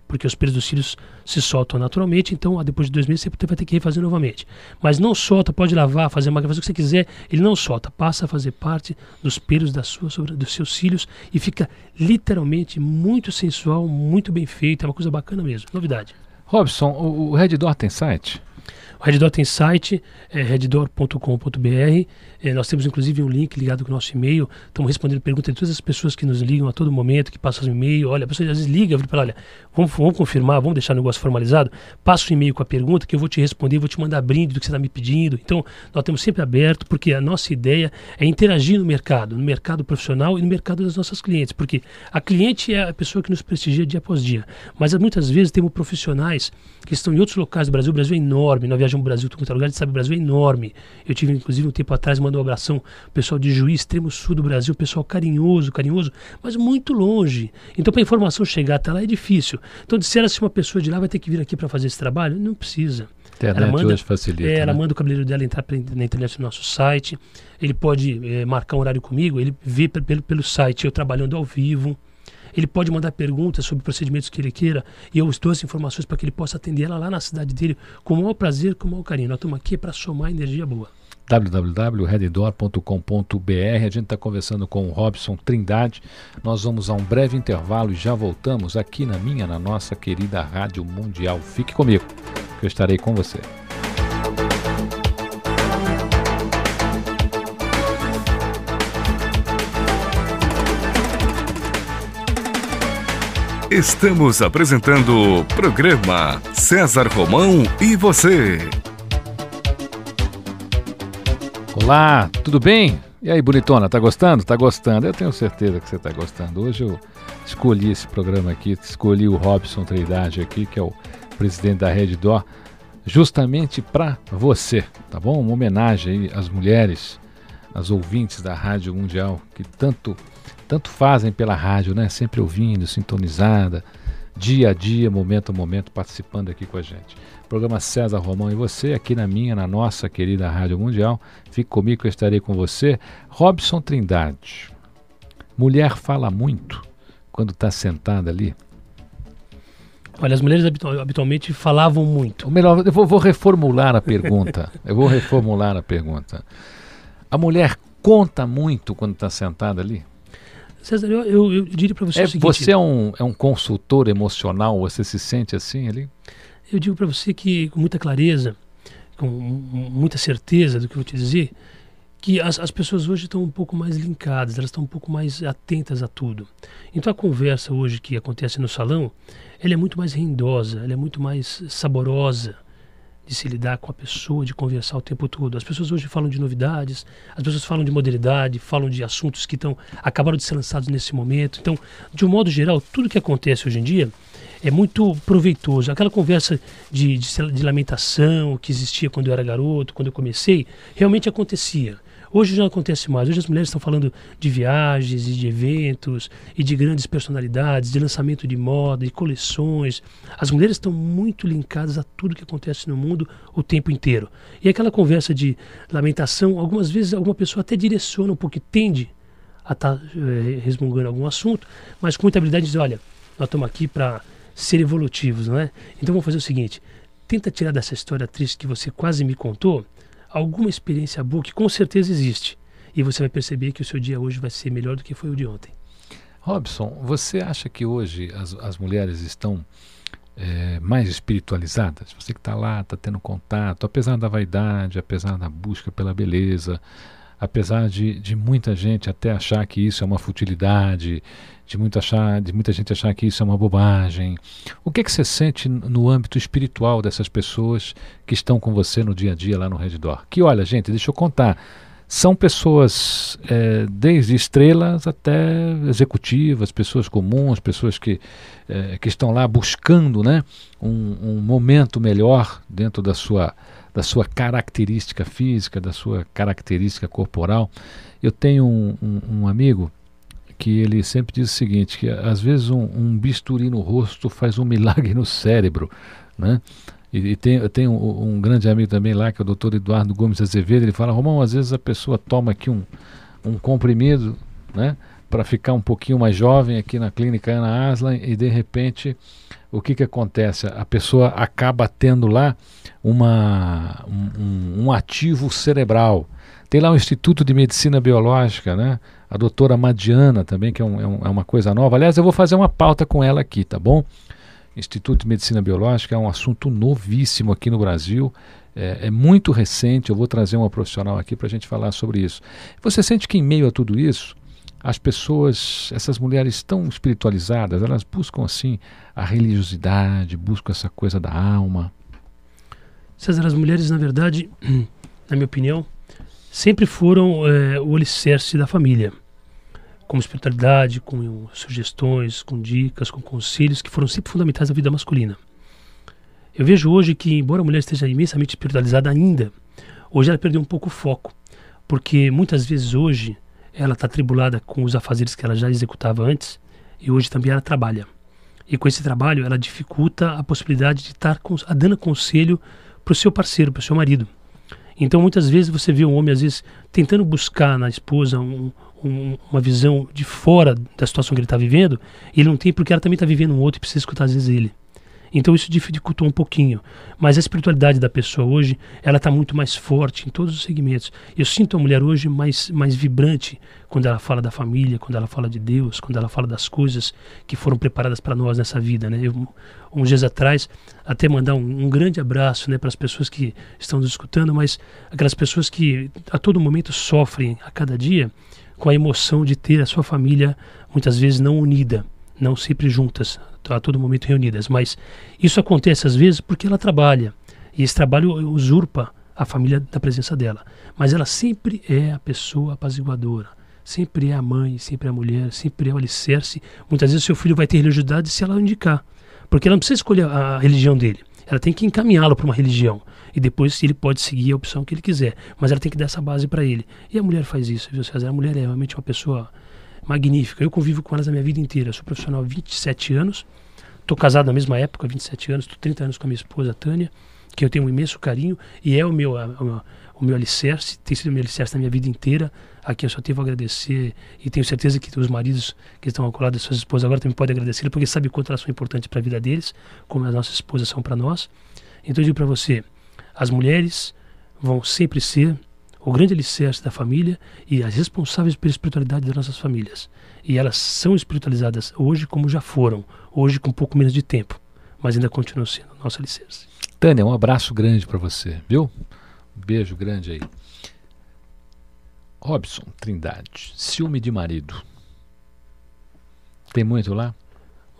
porque os pelos dos cílios se soltam naturalmente, então depois de dois meses você vai ter que refazer novamente. Mas não solta, pode lavar, fazer máquina, fazer o que você quiser, ele não solta, passa a fazer parte dos pelos da sua, sobre, dos seus cílios e fica literalmente muito sensual, muito bem feito, é uma coisa bacana mesmo, novidade. Robson, o, o Reddor tem site? O Reddor tem site, é reddor.com.br. É, nós temos inclusive um link ligado com o nosso e-mail. Estamos respondendo perguntas de todas as pessoas que nos ligam a todo momento, que passam o e-mail. Olha, a pessoa às vezes liga, eu falo, olha, vamos, vamos confirmar, vamos deixar o negócio formalizado. Passa o e-mail com a pergunta que eu vou te responder, vou te mandar brinde do que você está me pedindo. Então, nós temos sempre aberto, porque a nossa ideia é interagir no mercado, no mercado profissional e no mercado das nossas clientes. Porque a cliente é a pessoa que nos prestigia dia após dia. Mas muitas vezes temos profissionais que estão em outros locais do Brasil. O Brasil é enorme, nós viajamos o Brasil, todo lugar, a gente sabe, o Brasil é enorme. Eu tive, inclusive, um tempo atrás, mandou um abração pessoal de Juiz, extremo sul do Brasil, pessoal carinhoso, carinhoso, mas muito longe. Então, para a informação chegar até lá é difícil. Então, disseram se uma pessoa de lá vai ter que vir aqui para fazer esse trabalho, não precisa. Internet ela manda, hoje facilita. É, ela né? manda o cabeleireiro dela entrar na internet no nosso site. Ele pode é, marcar um horário comigo, ele vê pelo, pelo site eu trabalhando ao vivo. Ele pode mandar perguntas sobre procedimentos que ele queira e eu dou as informações para que ele possa atender ela lá na cidade dele com o maior prazer, com o maior carinho. Nós estamos aqui para somar energia boa www.redditor.com.br. A gente está conversando com o Robson Trindade. Nós vamos a um breve intervalo e já voltamos aqui na minha, na nossa querida Rádio Mundial. Fique comigo, que eu estarei com você. Estamos apresentando o programa César Romão e você. Olá, tudo bem? E aí, bonitona, tá gostando? Tá gostando? Eu tenho certeza que você tá gostando. Hoje eu escolhi esse programa aqui, escolhi o Robson Trindade aqui, que é o presidente da Rede Dó, justamente para você, tá bom? Uma homenagem às mulheres, às ouvintes da Rádio Mundial que tanto tanto fazem pela rádio, né? Sempre ouvindo, sintonizada, dia a dia, momento a momento, participando aqui com a gente. Programa César Romão e você, aqui na minha, na nossa querida Rádio Mundial. Fique comigo que eu estarei com você. Robson Trindade. Mulher fala muito quando está sentada ali. Olha, as mulheres habitualmente falavam muito. Ou melhor, eu vou, vou reformular a pergunta. <laughs> eu vou reformular a pergunta. A mulher conta muito quando está sentada ali? César, eu, eu, eu diria para você é, o seguinte... Você é um, é um consultor emocional? Você se sente assim ali? Eu digo para você que, com muita clareza, com muita certeza do que eu vou te dizer, que as, as pessoas hoje estão um pouco mais linkadas, elas estão um pouco mais atentas a tudo. Então a conversa hoje que acontece no salão, ela é muito mais rendosa, ela é muito mais saborosa de se lidar com a pessoa, de conversar o tempo todo. As pessoas hoje falam de novidades, as pessoas falam de modernidade, falam de assuntos que estão acabaram de ser lançados nesse momento. Então, de um modo geral, tudo que acontece hoje em dia é muito proveitoso. Aquela conversa de, de, de lamentação que existia quando eu era garoto, quando eu comecei, realmente acontecia. Hoje já acontece mais. Hoje as mulheres estão falando de viagens e de eventos e de grandes personalidades, de lançamento de moda, de coleções. As mulheres estão muito linkadas a tudo que acontece no mundo o tempo inteiro. E aquela conversa de lamentação, algumas vezes alguma pessoa até direciona um pouco, tende a estar tá, é, resmungando algum assunto, mas com muita habilidade diz, olha, nós estamos aqui para ser evolutivos, não é? Então vamos fazer o seguinte, tenta tirar dessa história triste que você quase me contou, alguma experiência boa que com certeza existe. E você vai perceber que o seu dia hoje vai ser melhor do que foi o de ontem. Robson, você acha que hoje as, as mulheres estão é, mais espiritualizadas? Você que está lá, está tendo contato, apesar da vaidade, apesar da busca pela beleza, apesar de, de muita gente até achar que isso é uma futilidade, de, muito achar, de muita gente achar que isso é uma bobagem. O que, que você sente no âmbito espiritual dessas pessoas que estão com você no dia a dia lá no Redditor? Que olha, gente, deixa eu contar. São pessoas é, desde estrelas até executivas, pessoas comuns, pessoas que, é, que estão lá buscando né, um, um momento melhor dentro da sua da sua característica física, da sua característica corporal. Eu tenho um, um, um amigo que ele sempre diz o seguinte, que às vezes um, um bisturi no rosto faz um milagre no cérebro, né? E, e tem, tenho um, um, grande amigo também lá, que é o doutor Eduardo Gomes Azevedo, ele fala, Romão, às vezes a pessoa toma aqui um, um comprimido, né? Para ficar um pouquinho mais jovem aqui na clínica Ana Aslan e de repente o que, que acontece? A pessoa acaba tendo lá uma, um, um ativo cerebral. Tem lá o Instituto de Medicina Biológica, né? A doutora Madiana também, que é, um, é, um, é uma coisa nova. Aliás, eu vou fazer uma pauta com ela aqui, tá bom? Instituto de Medicina Biológica é um assunto novíssimo aqui no Brasil. É, é muito recente. Eu vou trazer uma profissional aqui para a gente falar sobre isso. Você sente que, em meio a tudo isso, as pessoas, essas mulheres tão espiritualizadas, elas buscam assim a religiosidade, buscam essa coisa da alma. César, as mulheres, na verdade, <clears throat> na minha opinião, sempre foram é, o alicerce da família. Com espiritualidade, com sugestões, com dicas, com conselhos que foram sempre fundamentais na vida masculina. Eu vejo hoje que, embora a mulher esteja imensamente espiritualizada ainda, hoje ela perdeu um pouco o foco. Porque muitas vezes hoje ela está tribulada com os afazeres que ela já executava antes e hoje também ela trabalha. E com esse trabalho ela dificulta a possibilidade de estar dando conselho para o seu parceiro, para o seu marido. Então muitas vezes você vê um homem às vezes tentando buscar na esposa um, um, uma visão de fora da situação que ele está vivendo e ele não tem porque ela também está vivendo um outro e precisa escutar às vezes ele. Então isso dificultou um pouquinho. Mas a espiritualidade da pessoa hoje, ela está muito mais forte em todos os segmentos. Eu sinto a mulher hoje mais, mais vibrante quando ela fala da família, quando ela fala de Deus, quando ela fala das coisas que foram preparadas para nós nessa vida. Né? Eu, uns dias atrás, até mandar um, um grande abraço né, para as pessoas que estão nos escutando, mas aquelas pessoas que a todo momento sofrem a cada dia com a emoção de ter a sua família muitas vezes não unida não sempre juntas, a todo momento reunidas, mas isso acontece às vezes porque ela trabalha e esse trabalho usurpa a família da presença dela. Mas ela sempre é a pessoa apaziguadora, sempre é a mãe, sempre é a mulher, sempre é o alicerce. Muitas vezes seu filho vai ter religiosidade se ela indicar, porque ela não precisa escolher a religião dele, ela tem que encaminhá-lo para uma religião e depois ele pode seguir a opção que ele quiser, mas ela tem que dar essa base para ele. E a mulher faz isso, viu, César? A mulher é realmente uma pessoa magnífica. Eu convivo com elas a minha vida inteira. Eu sou profissional há 27 anos. Estou casado na mesma época, 27 anos. Estou 30 anos com a minha esposa, Tânia, que eu tenho um imenso carinho e é o meu, o meu alicerce, tem sido o meu alicerce na minha vida inteira. Aqui eu só tenho a agradecer e tenho certeza que os maridos que estão ao lado das suas esposas agora também podem agradecer, porque sabem quanto elas são importantes para a vida deles, como as nossas esposas são para nós. Então eu digo para você, as mulheres vão sempre ser o grande alicerce da família e as responsáveis pela espiritualidade das nossas famílias. E elas são espiritualizadas hoje como já foram, hoje com um pouco menos de tempo, mas ainda continuam sendo nosso alicerce. Tânia, um abraço grande para você, viu? Um beijo grande aí. Robson Trindade, ciúme de marido. Tem muito lá?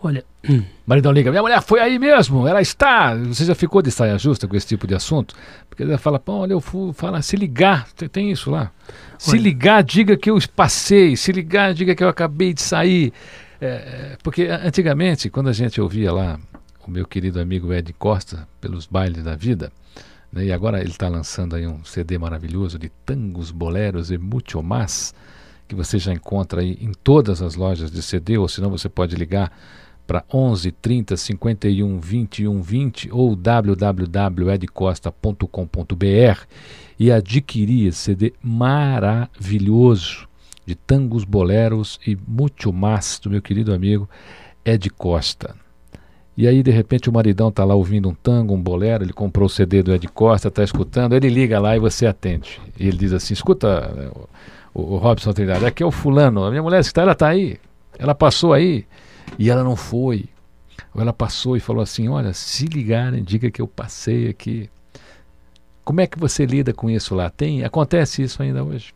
Olha, <clears throat> Maridão liga, minha mulher foi aí mesmo, ela está. Você já ficou de saia justa com esse tipo de assunto? Porque ela fala, pô, olha, eu fui, fala, se ligar, tem, tem isso lá. Se Olha. ligar, diga que eu passei, se ligar, diga que eu acabei de sair. É, é, porque antigamente, quando a gente ouvia lá o meu querido amigo Ed Costa pelos bailes da vida, né, e agora ele está lançando aí um CD maravilhoso de tangos, boleros e muito mais, que você já encontra aí em todas as lojas de CD, ou senão você pode ligar para 11 30 51 21 20 ou www.edcosta.com.br e adquirir esse CD maravilhoso de tangos, boleros e muito mais do meu querido amigo Ed Costa. E aí, de repente, o maridão tá lá ouvindo um tango, um bolero, ele comprou o CD do Ed Costa, tá escutando, ele liga lá e você atende. E ele diz assim: escuta, o, o Robson Trindade, aqui é o fulano, a minha mulher está, ela tá aí, ela passou aí e ela não foi. Ou ela passou e falou assim: olha, se ligarem, diga que eu passei aqui. Como é que você lida com isso lá? Tem? Acontece isso ainda hoje?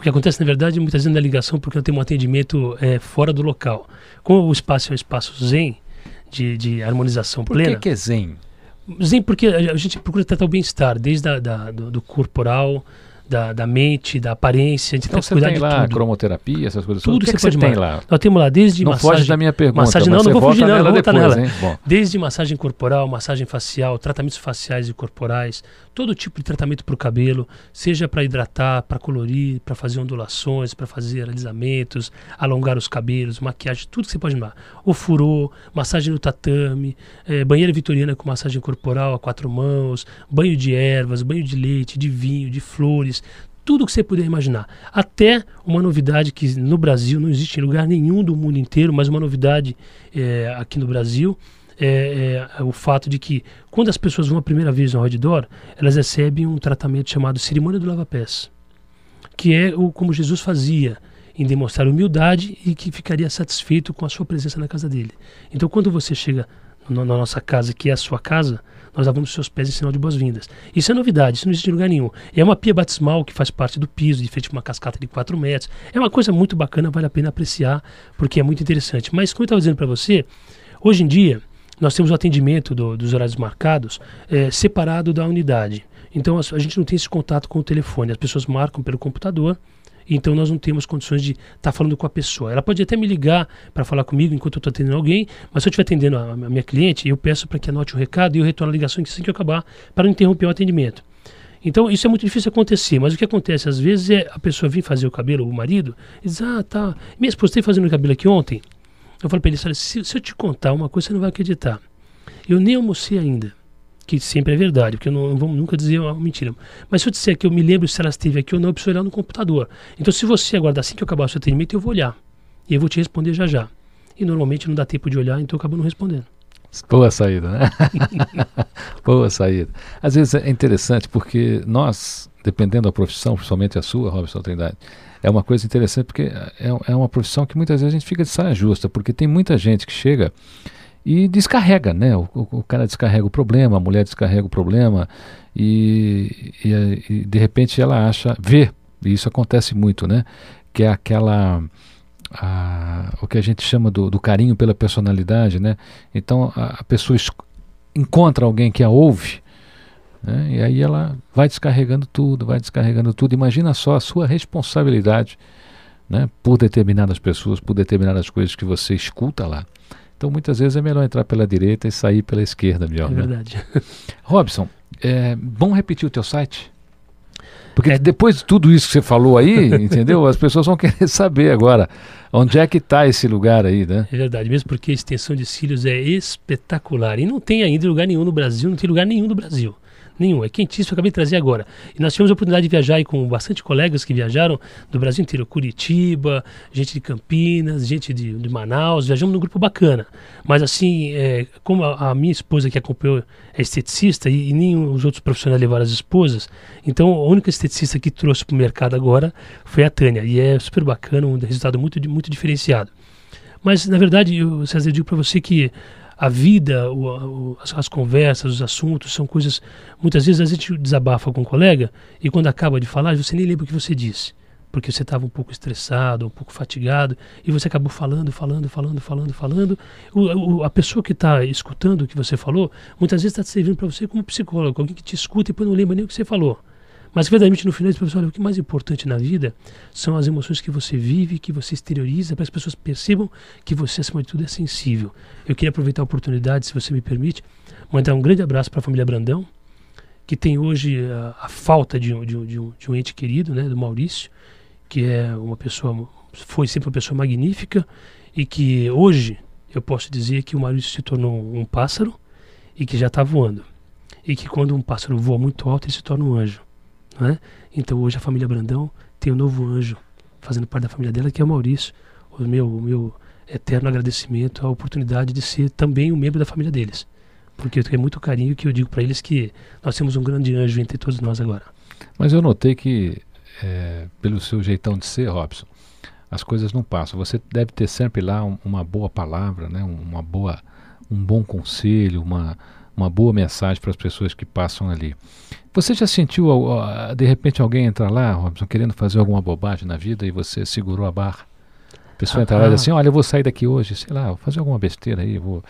O que acontece na verdade muitas vezes na ligação porque eu tenho um atendimento é, fora do local. Como o espaço é um espaço zen, de, de harmonização Por plena. que, que é zen? Zen porque a a gente procura tratar o bem-estar, desde a, da, do, do corporal, da, da mente, da aparência, a gente Então tenta você cuidar tem de lá tudo. cromoterapia, essas coisas Tudo todas. O que que, você que tem lá? Nós temos lá desde Não massagem, foge da minha pergunta, massagem, mas não, não vou fugir, não, nela vou voltar depois, nela. hein? Bom. Desde massagem corporal, massagem facial, tratamentos faciais e corporais, todo tipo de tratamento para o cabelo, seja para hidratar, para colorir, para fazer ondulações, para fazer alisamentos, alongar os cabelos, maquiagem, tudo que você pode imaginar. O furô, massagem no tatame, eh, banheira vitoriana com massagem corporal a quatro mãos, banho de ervas, banho de leite, de vinho, de flores, tudo que você puder imaginar. Até uma novidade que no Brasil não existe em lugar nenhum do mundo inteiro, mas uma novidade eh, aqui no Brasil é, é o fato de que quando as pessoas vão a primeira vez ao outdoor, elas recebem um tratamento chamado cerimônia do lava-pés, que é o como Jesus fazia em demonstrar humildade e que ficaria satisfeito com a sua presença na casa dele. Então, quando você chega na nossa casa, que é a sua casa, nós lavamos seus pés em sinal de boas-vindas. Isso é novidade, isso não existe em lugar nenhum. É uma pia batismal que faz parte do piso, de frente uma cascata de 4 metros. É uma coisa muito bacana, vale a pena apreciar, porque é muito interessante. Mas, como eu estava dizendo para você, hoje em dia, nós temos o atendimento do- dos horários marcados eh, separado da unidade. Então, a, a gente não tem esse contato com o telefone. As pessoas marcam pelo computador, então nós não temos condições de estar falando com a pessoa. Ela pode até me ligar para falar comigo enquanto eu estou atendendo alguém, mas se eu estiver atendendo a, a minha cliente, eu peço para que anote o recado e eu retorno a ligação assim que eu acabar, para não interromper o atendimento. Então isso é muito difícil acontecer, mas o que acontece às vezes é a pessoa vir fazer o cabelo, o marido, e diz, ah, tá, minha esposa esteve fazendo o cabelo aqui ontem. Eu falo para ele, se, se eu te contar uma coisa, você não vai acreditar. Eu nem almocei ainda, que sempre é verdade, porque eu não, não vou nunca dizer uma mentira. Mas se eu disser que eu me lembro se ela esteve aqui ou não, eu preciso olhar no computador. Então se você aguardar assim que eu acabar o seu atendimento, eu vou olhar. E eu vou te responder já já. E normalmente não dá tempo de olhar, então eu acabo não respondendo. Boa saída, né? <laughs> Boa saída. Às vezes é interessante porque nós, dependendo da profissão, principalmente a sua, Robson Trindade, é uma coisa interessante porque é, é uma profissão que muitas vezes a gente fica de saia justa, porque tem muita gente que chega e descarrega, né? O, o- o cara descarrega o problema, a mulher descarrega o problema e, e- e, de repente ela acha, vê, e isso acontece muito, né? Que é aquela a- o que a gente chama do, do carinho pela personalidade, né? Então a, a pessoa es- encontra alguém que a ouve, né? E aí ela vai descarregando tudo, vai descarregando tudo. Imagina só a sua responsabilidade, né? Por determinadas pessoas, por determinadas coisas que você escuta lá. Então muitas vezes é melhor entrar pela direita e sair pela esquerda, melhor. É né? verdade. <laughs> Robson, é bom repetir o teu site? Porque É. depois de tudo isso que você falou aí, <laughs> entendeu? As pessoas vão querer <laughs> saber agora onde é que está esse lugar aí, né? É verdade, mesmo porque a extensão de cílios é espetacular. E não tem ainda lugar nenhum no Brasil, não tem lugar nenhum no Brasil. Nenhum, é quentíssimo, acabei de trazer agora. E nós tivemos a oportunidade de viajar com bastante colegas que viajaram do Brasil inteiro, Curitiba, gente de Campinas, gente de, de Manaus, viajamos num grupo bacana. Mas assim, é, como a, a minha esposa que acompanhou é esteticista e, e nem os outros profissionais levaram as esposas, então a única esteticista que trouxe para o mercado agora foi a Tânia. E é super bacana, um resultado muito, muito diferenciado. Mas, na verdade, eu, César, eu digo para você que a vida, o- o- as, as conversas, os assuntos são coisas. Muitas vezes a gente desabafa com um colega e quando acaba de falar, você nem lembra o que você disse. porque você estava um pouco estressado, um pouco fatigado, e você acabou falando, falando, falando, falando, falando. O, a pessoa que está escutando o que você falou, muitas vezes está servindo para você como psicólogo, alguém que te escuta e depois não lembra nem o que você falou. Mas verdadeiramente no final, olha, o que é mais importante na vida são as emoções que você vive, que você exterioriza, para que as pessoas percebam que você, acima de tudo, é sensível. Eu queria aproveitar a oportunidade, se você me permite, mandar um grande abraço para a família Brandão, que tem hoje a, a falta de um, de, um, de, um, de um ente querido, né, do Maurício, que é uma pessoa, foi sempre uma pessoa magnífica e que hoje eu posso dizer que o Maurício se tornou um pássaro e que já está voando. E que quando um pássaro voa muito alto, ele se torna um anjo. Né? Então hoje a família Brandão tem um novo anjo fazendo parte da família dela, que é o Maurício. O meu, o meu eterno agradecimento à oportunidade de ser também um membro da família deles. Porque eu tenho muito carinho que eu digo para eles que nós temos um grande anjo entre todos nós agora. Mas eu notei que, é, pelo seu jeitão de ser, Robson, as coisas não passam. Você deve ter sempre lá um, uma boa palavra, né? uma boa, um bom conselho, uma, uma boa mensagem para as pessoas que passam ali. Você já sentiu, de repente, alguém entrar lá, Robson, querendo fazer alguma bobagem na vida e você segurou a barra? A pessoa ah, entrar lá e diz assim, olha, eu vou sair daqui hoje, sei lá, vou fazer alguma besteira aí, vou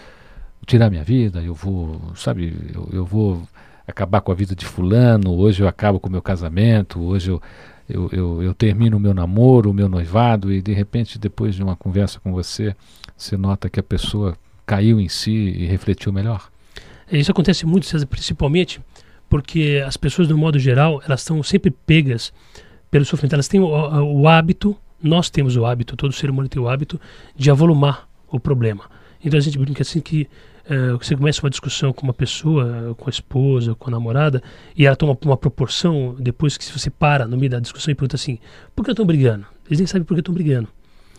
tirar minha vida, eu vou, sabe, eu, eu vou acabar com a vida de fulano, hoje eu acabo com o meu casamento, hoje eu, eu, eu, eu termino o meu namoro, o meu noivado e de repente depois de uma conversa com você, você nota que a pessoa caiu em si e refletiu melhor? Isso acontece muito, César, principalmente porque as pessoas, no modo geral, elas estão sempre pegas pelo sofrimento. Elas têm o, o, hábito, nós temos o hábito, todo ser humano tem o hábito de avolumar o problema. Então a gente brinca assim que uh, você começa uma discussão com uma pessoa, com a esposa, com a namorada, e ela toma uma proporção depois que você para no meio da discussão e pergunta assim, por que estão brigando? Eles nem sabem por que estão brigando.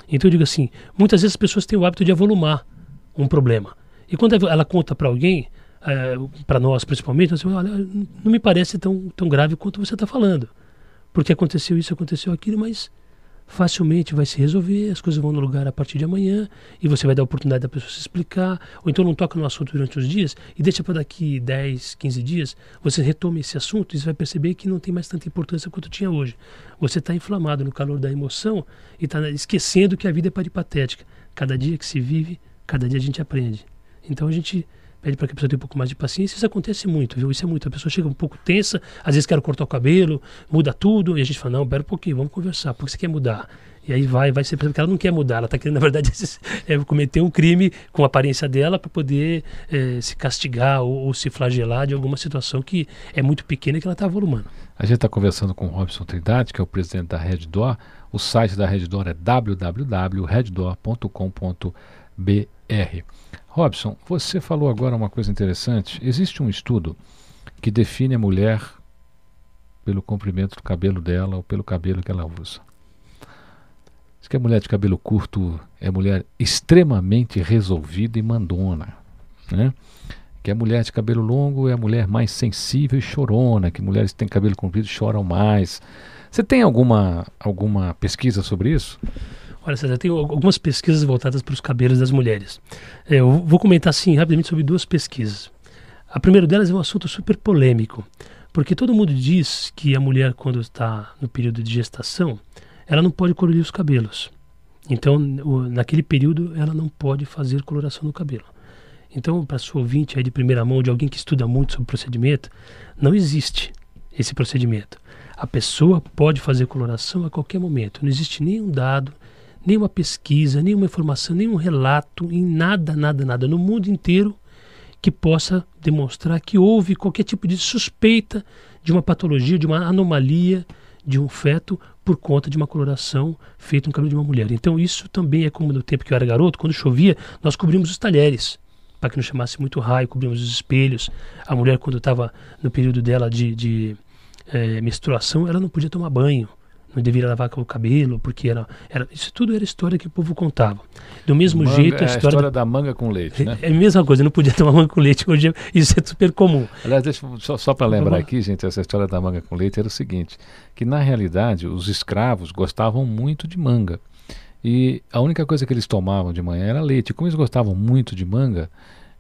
Então eu digo assim, muitas vezes as pessoas têm o hábito de avolumar um problema. E quando ela conta para alguém, é, para nós principalmente, nós olha, não me parece tão, tão grave quanto você está falando. Porque aconteceu isso, aconteceu aquilo, mas facilmente vai se resolver, as coisas vão no lugar a partir de amanhã e você vai dar a oportunidade da pessoa se explicar, ou então não toca no assunto durante os dias e deixa para daqui 10, 15 dias, você retoma esse assunto e você vai perceber que não tem mais tanta importância quanto tinha hoje. Você está inflamado no calor da emoção e está esquecendo que a vida é peripatética. Cada dia que se vive, cada dia a gente aprende. Então a gente pede para que a pessoa tenha um pouco mais de paciência. Isso acontece muito, viu? Isso é muito. A pessoa chega um pouco tensa, às vezes quer cortar o cabelo, muda tudo, e a gente fala, não, pera um pouquinho, vamos conversar, por que você quer mudar? E aí vai, vai ser porque ela não quer mudar, ela está querendo, <laughs> na verdade, é, cometer um crime com a aparência dela para poder é, se castigar ou, ou, se flagelar de alguma situação que é muito pequena e que ela está volumando. A gente está conversando com o Robson Trindade, que é o presidente da Reddor. O site da Reddor é www.reddor.com.br. Robson, você falou agora uma coisa interessante. Existe um estudo que define a mulher pelo comprimento do cabelo dela ou pelo cabelo que ela usa. Diz que a mulher de cabelo curto é mulher extremamente resolvida e mandona, né? Que a mulher de cabelo longo é a mulher mais sensível e chorona, que mulheres que têm cabelo comprido choram mais. Você tem alguma, alguma pesquisa sobre isso? Olha, César, tem algumas pesquisas voltadas para os cabelos das mulheres. É, eu vou comentar assim rapidamente sobre duas pesquisas. A primeira delas é um assunto super polêmico, porque todo mundo diz que a mulher, quando está no período de gestação, ela não pode colorir os cabelos. Então, naquele período, ela não pode fazer coloração no cabelo. Então, para sua ouvinte aí de primeira mão, de alguém que estuda muito sobre o procedimento, não existe esse procedimento. A pessoa pode fazer coloração a qualquer momento. Não existe nenhum dado, nenhuma pesquisa, nenhuma informação, nenhum relato, em nada, nada, nada no mundo inteiro que possa demonstrar que houve qualquer tipo de suspeita de uma patologia, de uma anomalia de um feto por conta de uma coloração feita no cabelo de uma mulher. Então isso também é como no tempo que eu era garoto, quando chovia, nós cobrimos os talheres para que não chamasse muito raio, cobrimos os espelhos. A mulher quando estava no período dela de, de é, menstruação, ela não podia tomar banho não deveria lavar o cabelo, porque era, era isso tudo era história que o povo contava. Do mesmo manga, jeito, a história, é a história da... da... manga com leite, né? É, é a mesma coisa, não podia <laughs> tomar manga com leite, hoje isso é super comum. Aliás, deixa, só, só para lembrar aqui, gente, essa história da manga com leite era o seguinte, que na realidade os escravos gostavam muito de manga. E a única coisa que eles tomavam de manhã era leite. Como eles gostavam muito de manga,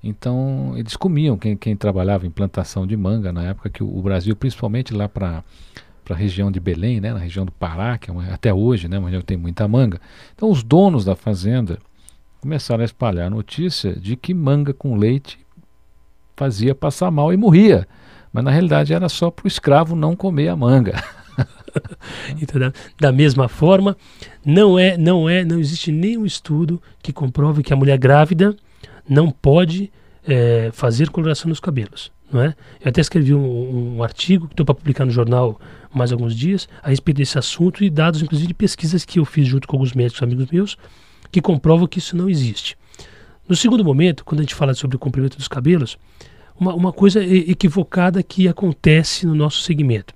então eles comiam, quem, quem trabalhava em plantação de manga na época que o, o Brasil, principalmente lá para para a região de Belém, né, na região do Pará, que é uma, até hoje, né, uma região que tem muita manga. Então os donos da fazenda começaram a espalhar a notícia de que manga com leite fazia passar mal e morria. Mas na realidade era só para o escravo não comer a manga. <laughs> então, da, da, mesma forma, não é, não é, não existe nenhum estudo que comprove que a mulher grávida não pode é, fazer coloração nos cabelos. Não é? Eu até escrevi um, um artigo que estou para publicar no jornal mais alguns dias a respeito desse assunto e dados, inclusive, de pesquisas que eu fiz junto com alguns médicos amigos meus que comprovam que isso não existe. No segundo momento, quando a gente fala sobre o comprimento dos cabelos, uma, uma coisa equivocada que acontece no nosso segmento.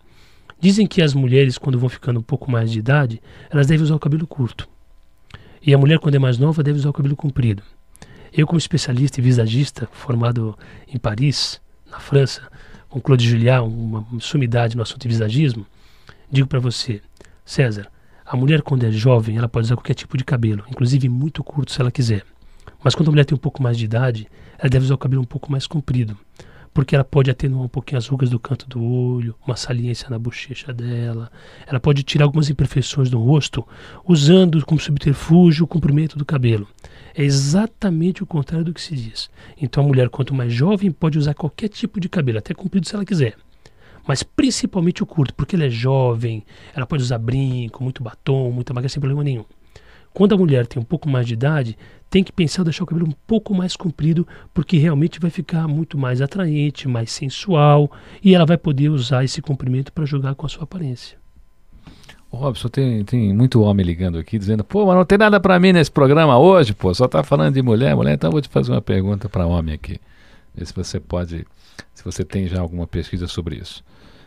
Dizem que as mulheres, quando vão ficando um pouco mais de idade, elas devem usar o cabelo curto. E a mulher, quando é mais nova, deve usar o cabelo comprido. Eu, como especialista e visagista, formado em Paris, na França, com Claude Julliard, uma sumidade no assunto de visagismo, digo para você, César, a mulher, quando é jovem, ela pode usar qualquer tipo de cabelo, inclusive muito curto se ela quiser. Mas quando a mulher tem um pouco mais de idade, ela deve usar o cabelo um pouco mais comprido, porque ela pode atenuar um pouquinho as rugas do canto do olho, uma saliência na bochecha dela. Ela pode tirar algumas imperfeições do rosto usando como subterfúgio o comprimento do cabelo. É exatamente o contrário do que se diz. Então a mulher, quanto mais jovem, pode usar qualquer tipo de cabelo, até comprido se ela quiser. Mas principalmente o curto, porque ela é jovem, ela pode usar brinco, muito batom, muita maquiagem sem problema nenhum. Quando a mulher tem um pouco mais de idade, tem que pensar em deixar o cabelo um pouco mais comprido, porque realmente vai ficar muito mais atraente, mais sensual, e ela vai poder usar esse comprimento para jogar com a sua aparência. Robson, tem, tem muito homem ligando aqui dizendo, pô, mas não tem nada para mim nesse programa hoje, pô, só tá falando de mulher, mulher, então eu vou te fazer uma pergunta para homem aqui. Ver se você pode, se você tem já alguma pesquisa sobre isso.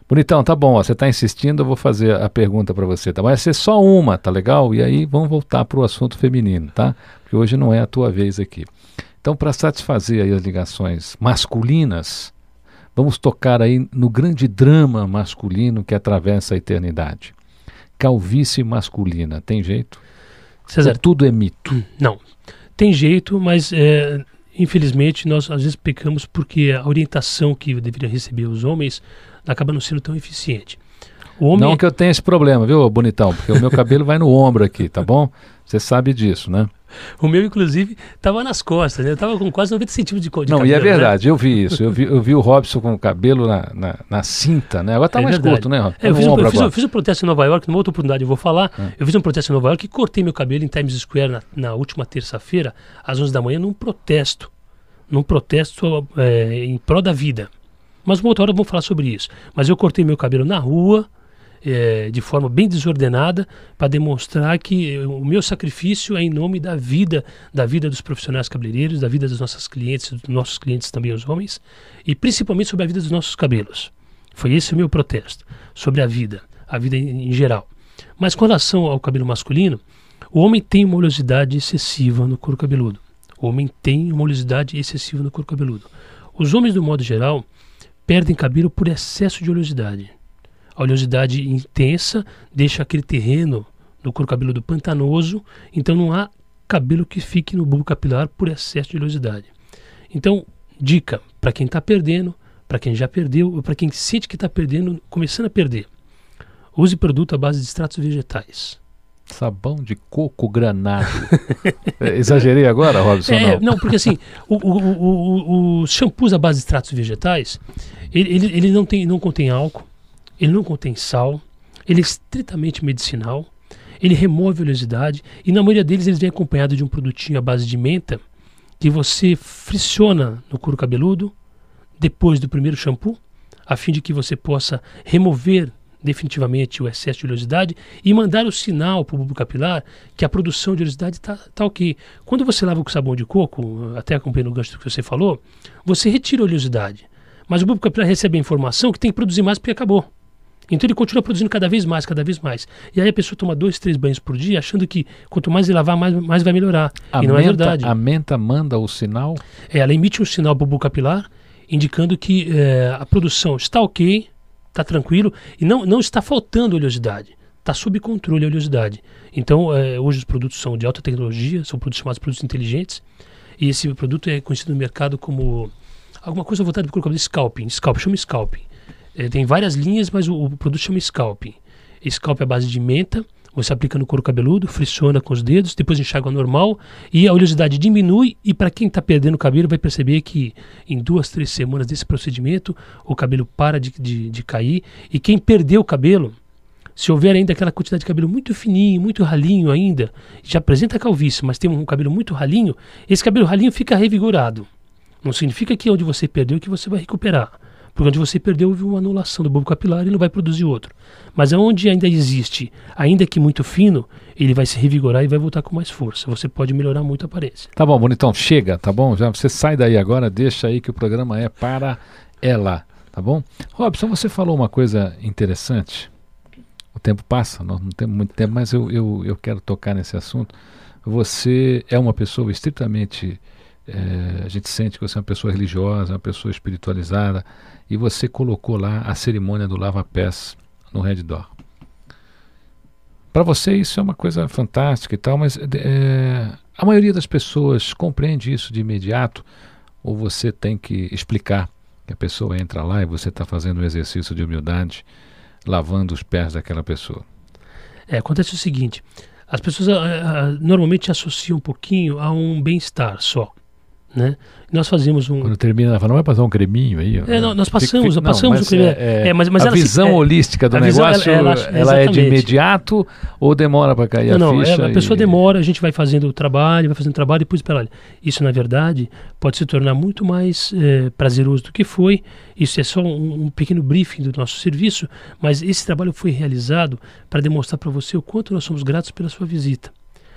Bonitão, tá bom, ó, você está insistindo, eu vou fazer a pergunta para você, tá? Vai ser só uma, tá legal? E aí vamos voltar para o assunto feminino, tá? Porque hoje não é a tua vez aqui. Então, para satisfazer as ligações masculinas, vamos tocar aí no grande drama masculino que atravessa a eternidade calvície masculina. Tem jeito? César, Ou tudo é mito? Não. Tem jeito, mas é, infelizmente nós às vezes pecamos porque a orientação que deveriam receber os homens acaba não sendo tão eficiente. Não que eu tenha esse problema, viu, bonitão? Porque o meu cabelo vai no ombro aqui, tá bom? Você sabe disso, né? O meu, inclusive, estava nas costas, né? Eu estava com quase 90 centímetros de, de Não, cabelo. e é verdade, né? eu vi isso. Eu vi, eu vi o Robson com o cabelo na, na, na cinta, né? Agora está é mais verdade. curto, né, Robson? É, eu, fiz um, eu, fiz, eu, fiz um, protesto em Nova York, numa outra oportunidade eu vou falar. É. Eu fiz um protesto em Nova York e cortei meu cabelo em Times Square na, na última terça-feira, às 11 da manhã, num protesto. Num protesto é, em prol da vida. Mas uma outra hora vamos falar sobre isso. Mas eu cortei meu cabelo na rua, é, de forma bem desordenada para demonstrar que o meu sacrifício é em nome da vida, da vida dos profissionais cabeleireiros, da vida dos nossos clientes, dos nossos clientes também os homens, e principalmente sobre a vida dos nossos cabelos. Foi esse o meu protesto sobre a vida, a vida em, em geral. Mas com relação ao cabelo masculino, o homem tem uma oleosidade excessiva no couro cabeludo. O homem tem uma oleosidade excessiva no couro cabeludo. Os homens, do modo geral, perdem cabelo por excesso de oleosidade. A oleosidade intensa deixa aquele terreno no couro cabeludo pantanoso, então não há cabelo que fique no bulbo capilar por excesso de oleosidade. Então, dica para quem está perdendo, para quem já perdeu, ou para quem sente que está perdendo, começando a perder. Use produto à base de extratos vegetais. Sabão de coco granado. <laughs> é, exagerei agora, Robson? É, não? não, porque assim, os o, o, shampoos à base de extratos vegetais, ele, ele, ele, não, tem, não contém álcool, ele não contém sal, ele é estritamente medicinal, ele remove a oleosidade e na maioria deles eles vêm acompanhado de um produtinho à base de menta que você fricciona no couro cabeludo depois do primeiro shampoo, a fim de que você possa remover definitivamente o excesso de oleosidade e mandar o sinal para o bulbo capilar que a produção de oleosidade está tá ok. Quando você lava com sabão de coco, até acompanhando o gancho que você falou, você retira a oleosidade. Mas o bulbo capilar recebe a informação que tem que produzir mais porque acabou. Então ele continua produzindo cada vez mais, cada vez mais. E aí a pessoa toma dois, três banhos por dia, achando que quanto mais ele lavar, mais, mais vai melhorar. A e não menta, é verdade. A menta manda o sinal? É, ela emite um sinal bulbo capilar, indicando que é, a produção está ok, está tranquilo, e não, não está faltando oleosidade. Está sob controle a oleosidade. Então, é, hoje os produtos são de alta tecnologia, são produtos chamados produtos inteligentes, e esse produto é conhecido no mercado como alguma coisa voltada para o scalping. Scalping, chama scalping É, tem várias linhas, mas o, o produto chama Scalp. Scalp é a base de menta, você aplica no couro cabeludo, fricciona com os dedos, depois enxágua normal e a oleosidade diminui. E para quem está perdendo o cabelo, vai perceber que em duas, três semanas desse procedimento, o cabelo para de, de, de cair. E quem perdeu o cabelo, se houver ainda aquela quantidade de cabelo muito fininho, muito ralinho ainda, já apresenta calvície, mas tem um cabelo muito ralinho, esse cabelo ralinho fica revigorado. Não significa que onde você perdeu que você vai recuperar. Porque onde você perdeu houve uma anulação do bulbo capilar e não vai produzir outro. Mas onde ainda existe, ainda que muito fino, ele vai se revigorar e vai voltar com mais força. Você pode melhorar muito a aparência. Tá bom, bonitão, chega, tá bom? Já você sai daí agora, deixa aí que o programa é para ela, tá bom? Robson, você falou uma coisa interessante. O tempo passa, nós não temos muito tempo, mas eu, eu, eu quero tocar nesse assunto. Você é uma pessoa estritamente é, a gente sente que você é uma pessoa religiosa, uma pessoa espiritualizada, e você colocou lá a cerimônia do lava-pés no Red Door. Para você isso é uma coisa fantástica e tal, mas é, a maioria das pessoas compreende isso de imediato, ou você tem que explicar que a pessoa entra lá e você está fazendo um exercício de humildade, lavando os pés daquela pessoa. É, acontece o seguinte, as pessoas a, a, normalmente associam um pouquinho a um bem-estar só né? Nós fazemos um. Quando termina, ela fala, não vai passar um creminho aí? É, não, nós passamos, fica, passamos o creme. É, é, mas, mas a visão holística do negócio, ela, ela, ela é de imediato ou demora para cair não, a ficha? Não, a pessoa e... demora, a gente vai fazendo o trabalho, vai fazendo o trabalho, depois, olha, isso na verdade pode se tornar muito mais é, prazeroso do que foi. Isso é só um, um pequeno briefing do nosso serviço, mas esse trabalho foi realizado para demonstrar para você o quanto nós somos gratos pela sua visita.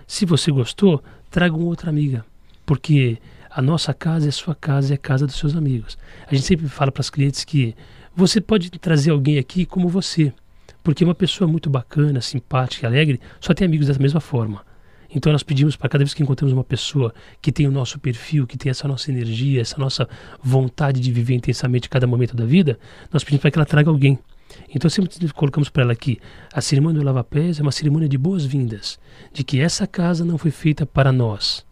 Se você gostou, traga uma outra amiga, porque a nossa casa é sua casa, é a casa dos seus amigos. A gente sempre fala para os clientes que você pode trazer alguém aqui como você, porque uma pessoa muito bacana, simpática, alegre, só tem amigos da mesma forma. Então nós pedimos para cada vez que encontramos uma pessoa que tem o nosso perfil, que tem essa nossa energia, essa nossa vontade de viver intensamente cada momento da vida, nós pedimos para que ela traga alguém. Então sempre colocamos para ela que a cerimônia do Lava Pés é uma cerimônia de boas-vindas, de que essa casa não foi feita para nós,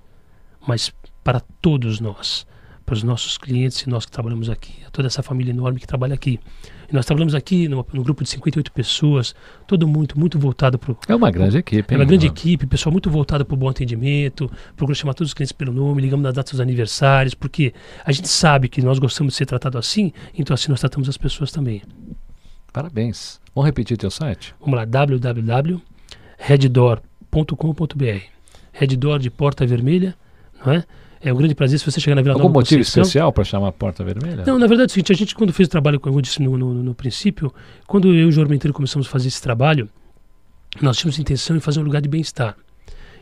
mas para todos nós, para os nossos clientes e nós que trabalhamos aqui, a toda essa família enorme que trabalha aqui. E nós trabalhamos aqui num, num grupo de 58 pessoas, todo muito, muito voltado para É uma grande equipe. É uma grande equipe, pessoal muito voltado para o bom atendimento, procura chamar todos os clientes pelo nome, ligamos nas datas dos aniversários, porque a gente sabe que nós gostamos de ser tratado assim, então assim nós tratamos as pessoas também. Parabéns. Vamos repetir teu site? Vamos lá, www.reddor.com.br Reddor de porta vermelha, não é? É um grande prazer se você chegar na Vila Algum Nova motivo especial para chamar Porta Vermelha? Não, na verdade é o seguinte, a gente quando fez o trabalho, como eu disse no, no, no princípio, quando eu e o João Armenteiro começamos a fazer esse trabalho, nós tínhamos intenção de fazer um lugar de bem-estar.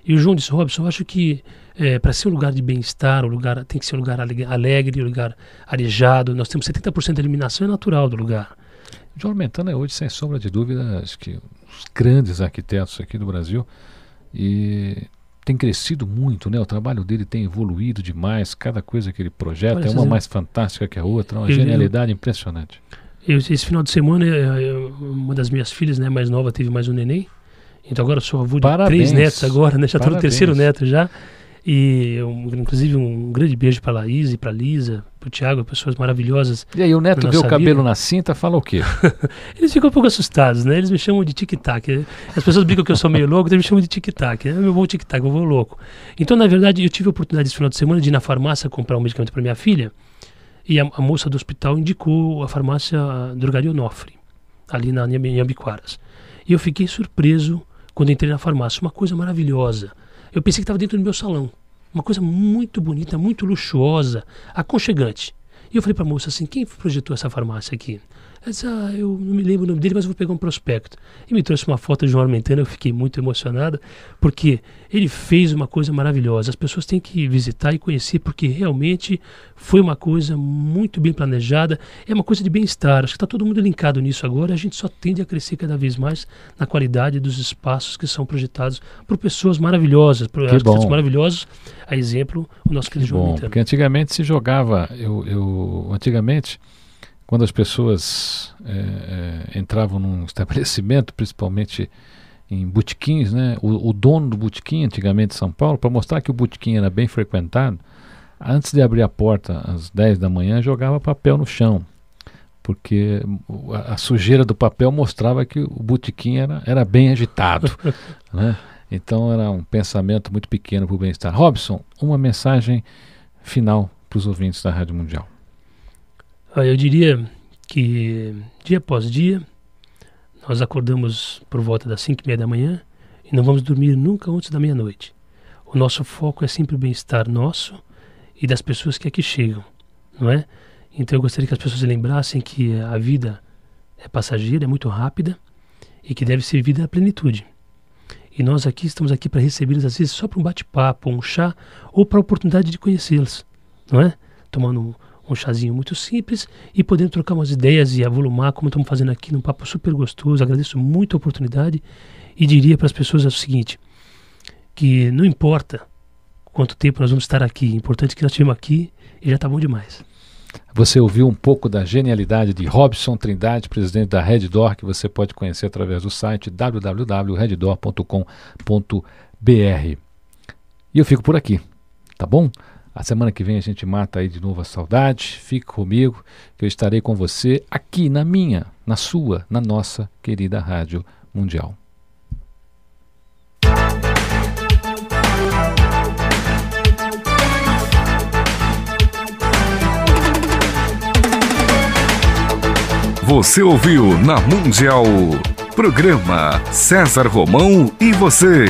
E o João disse, Robson, eu acho que é, para ser um lugar de bem-estar, o lugar tem que ser um lugar alegre, um lugar arejado. Nós temos 70% de eliminação é natural do lugar. João Armentano é hoje, sem sombra de dúvida, acho que os grandes arquitetos aqui do Brasil. E tem crescido muito, né? O trabalho dele tem evoluído demais. Cada coisa que ele projeta Olha, é uma mais fantástica que a outra, uma eu, genialidade eu, impressionante. Eu, esse final de semana, eu, uma das minhas filhas, né, mais nova, teve mais um neném. Então agora eu sou avô de Parabéns. três netos agora, né? Já estou no terceiro neto já. E inclusive um grande beijo para Laís e para Lisa, o Tiago, pessoas maravilhosas. E aí o neto vê o cabelo vida. na cinta, fala o quê? <laughs> Eles ficam um pouco assustados, né? Eles me chamam de tic-tac. As pessoas brincam que eu sou meio louco, eles me chamam de tic-tac. Né? Eu vou tic-tac, eu vou louco. Então, na verdade, eu tive a oportunidade esse final de semana de ir na farmácia comprar um medicamento para minha filha. E a, a, moça do hospital indicou a farmácia Drogaria Onofre, ali na Ambiquaras. E eu fiquei surpreso quando entrei na farmácia. Uma coisa maravilhosa eu pensei que estava dentro do meu salão. Uma coisa muito bonita, muito luxuosa, aconchegante. E eu falei para a moça assim: quem projetou essa farmácia aqui? Ela disse, ah, eu não me lembro o nome dele, mas eu vou pegar um prospecto. E me trouxe uma foto de João Armentano, eu fiquei muito emocionada, porque ele fez uma coisa maravilhosa. As pessoas têm que visitar e conhecer, porque realmente foi uma coisa muito bem planejada, é uma coisa de bem-estar. Acho que está todo mundo linkado nisso agora, a gente só tende a crescer cada vez mais na qualidade dos espaços que são projetados por pessoas maravilhosas, por arquitetos maravilhosos. A exemplo, o nosso querido João Armentano. Porque antigamente se jogava, eu, eu antigamente quando as pessoas é, é, entravam num estabelecimento, principalmente em botequins, né? O, o, dono do botequim, antigamente em São Paulo, para mostrar que o botequim era bem frequentado, antes de abrir a porta às 10 da manhã, jogava papel no chão porque a, a sujeira do papel mostrava que o botequim era, era bem agitado. <laughs> né? Então era um pensamento muito pequeno para o bem-estar. Robson, uma mensagem final para os ouvintes da Rádio Mundial. Eu diria que dia após dia nós acordamos por volta das 5 e meia da manhã e não vamos dormir nunca antes da meia-noite. O nosso foco é sempre o bem-estar nosso e das pessoas que aqui chegam, não é? Então eu gostaria que as pessoas lembrassem que a vida é passageira, é muito rápida e que deve ser vivida à plenitude. E nós aqui estamos aqui para recebê-los às vezes só para um bate-papo, um chá ou para a oportunidade de conhecê-los, não é? Tomando um, chazinho muito simples e podendo trocar umas ideias e avolumar, como estamos fazendo aqui, num papo super gostoso. Agradeço muito a oportunidade e diria para as pessoas o seguinte: que não importa quanto tempo nós vamos estar aqui, importante que nós estivemos aqui e já está bom demais. Você ouviu um pouco da genialidade de Robson Trindade, presidente da Reddor, que você pode conhecer através do site www.reddor.com.br. E eu fico por aqui, tá bom? A semana que vem a gente mata aí de novo a saudade. Fique comigo, que eu estarei com você aqui na minha, na sua, na nossa querida Rádio Mundial. Você ouviu na Mundial. Programa César Romão e você.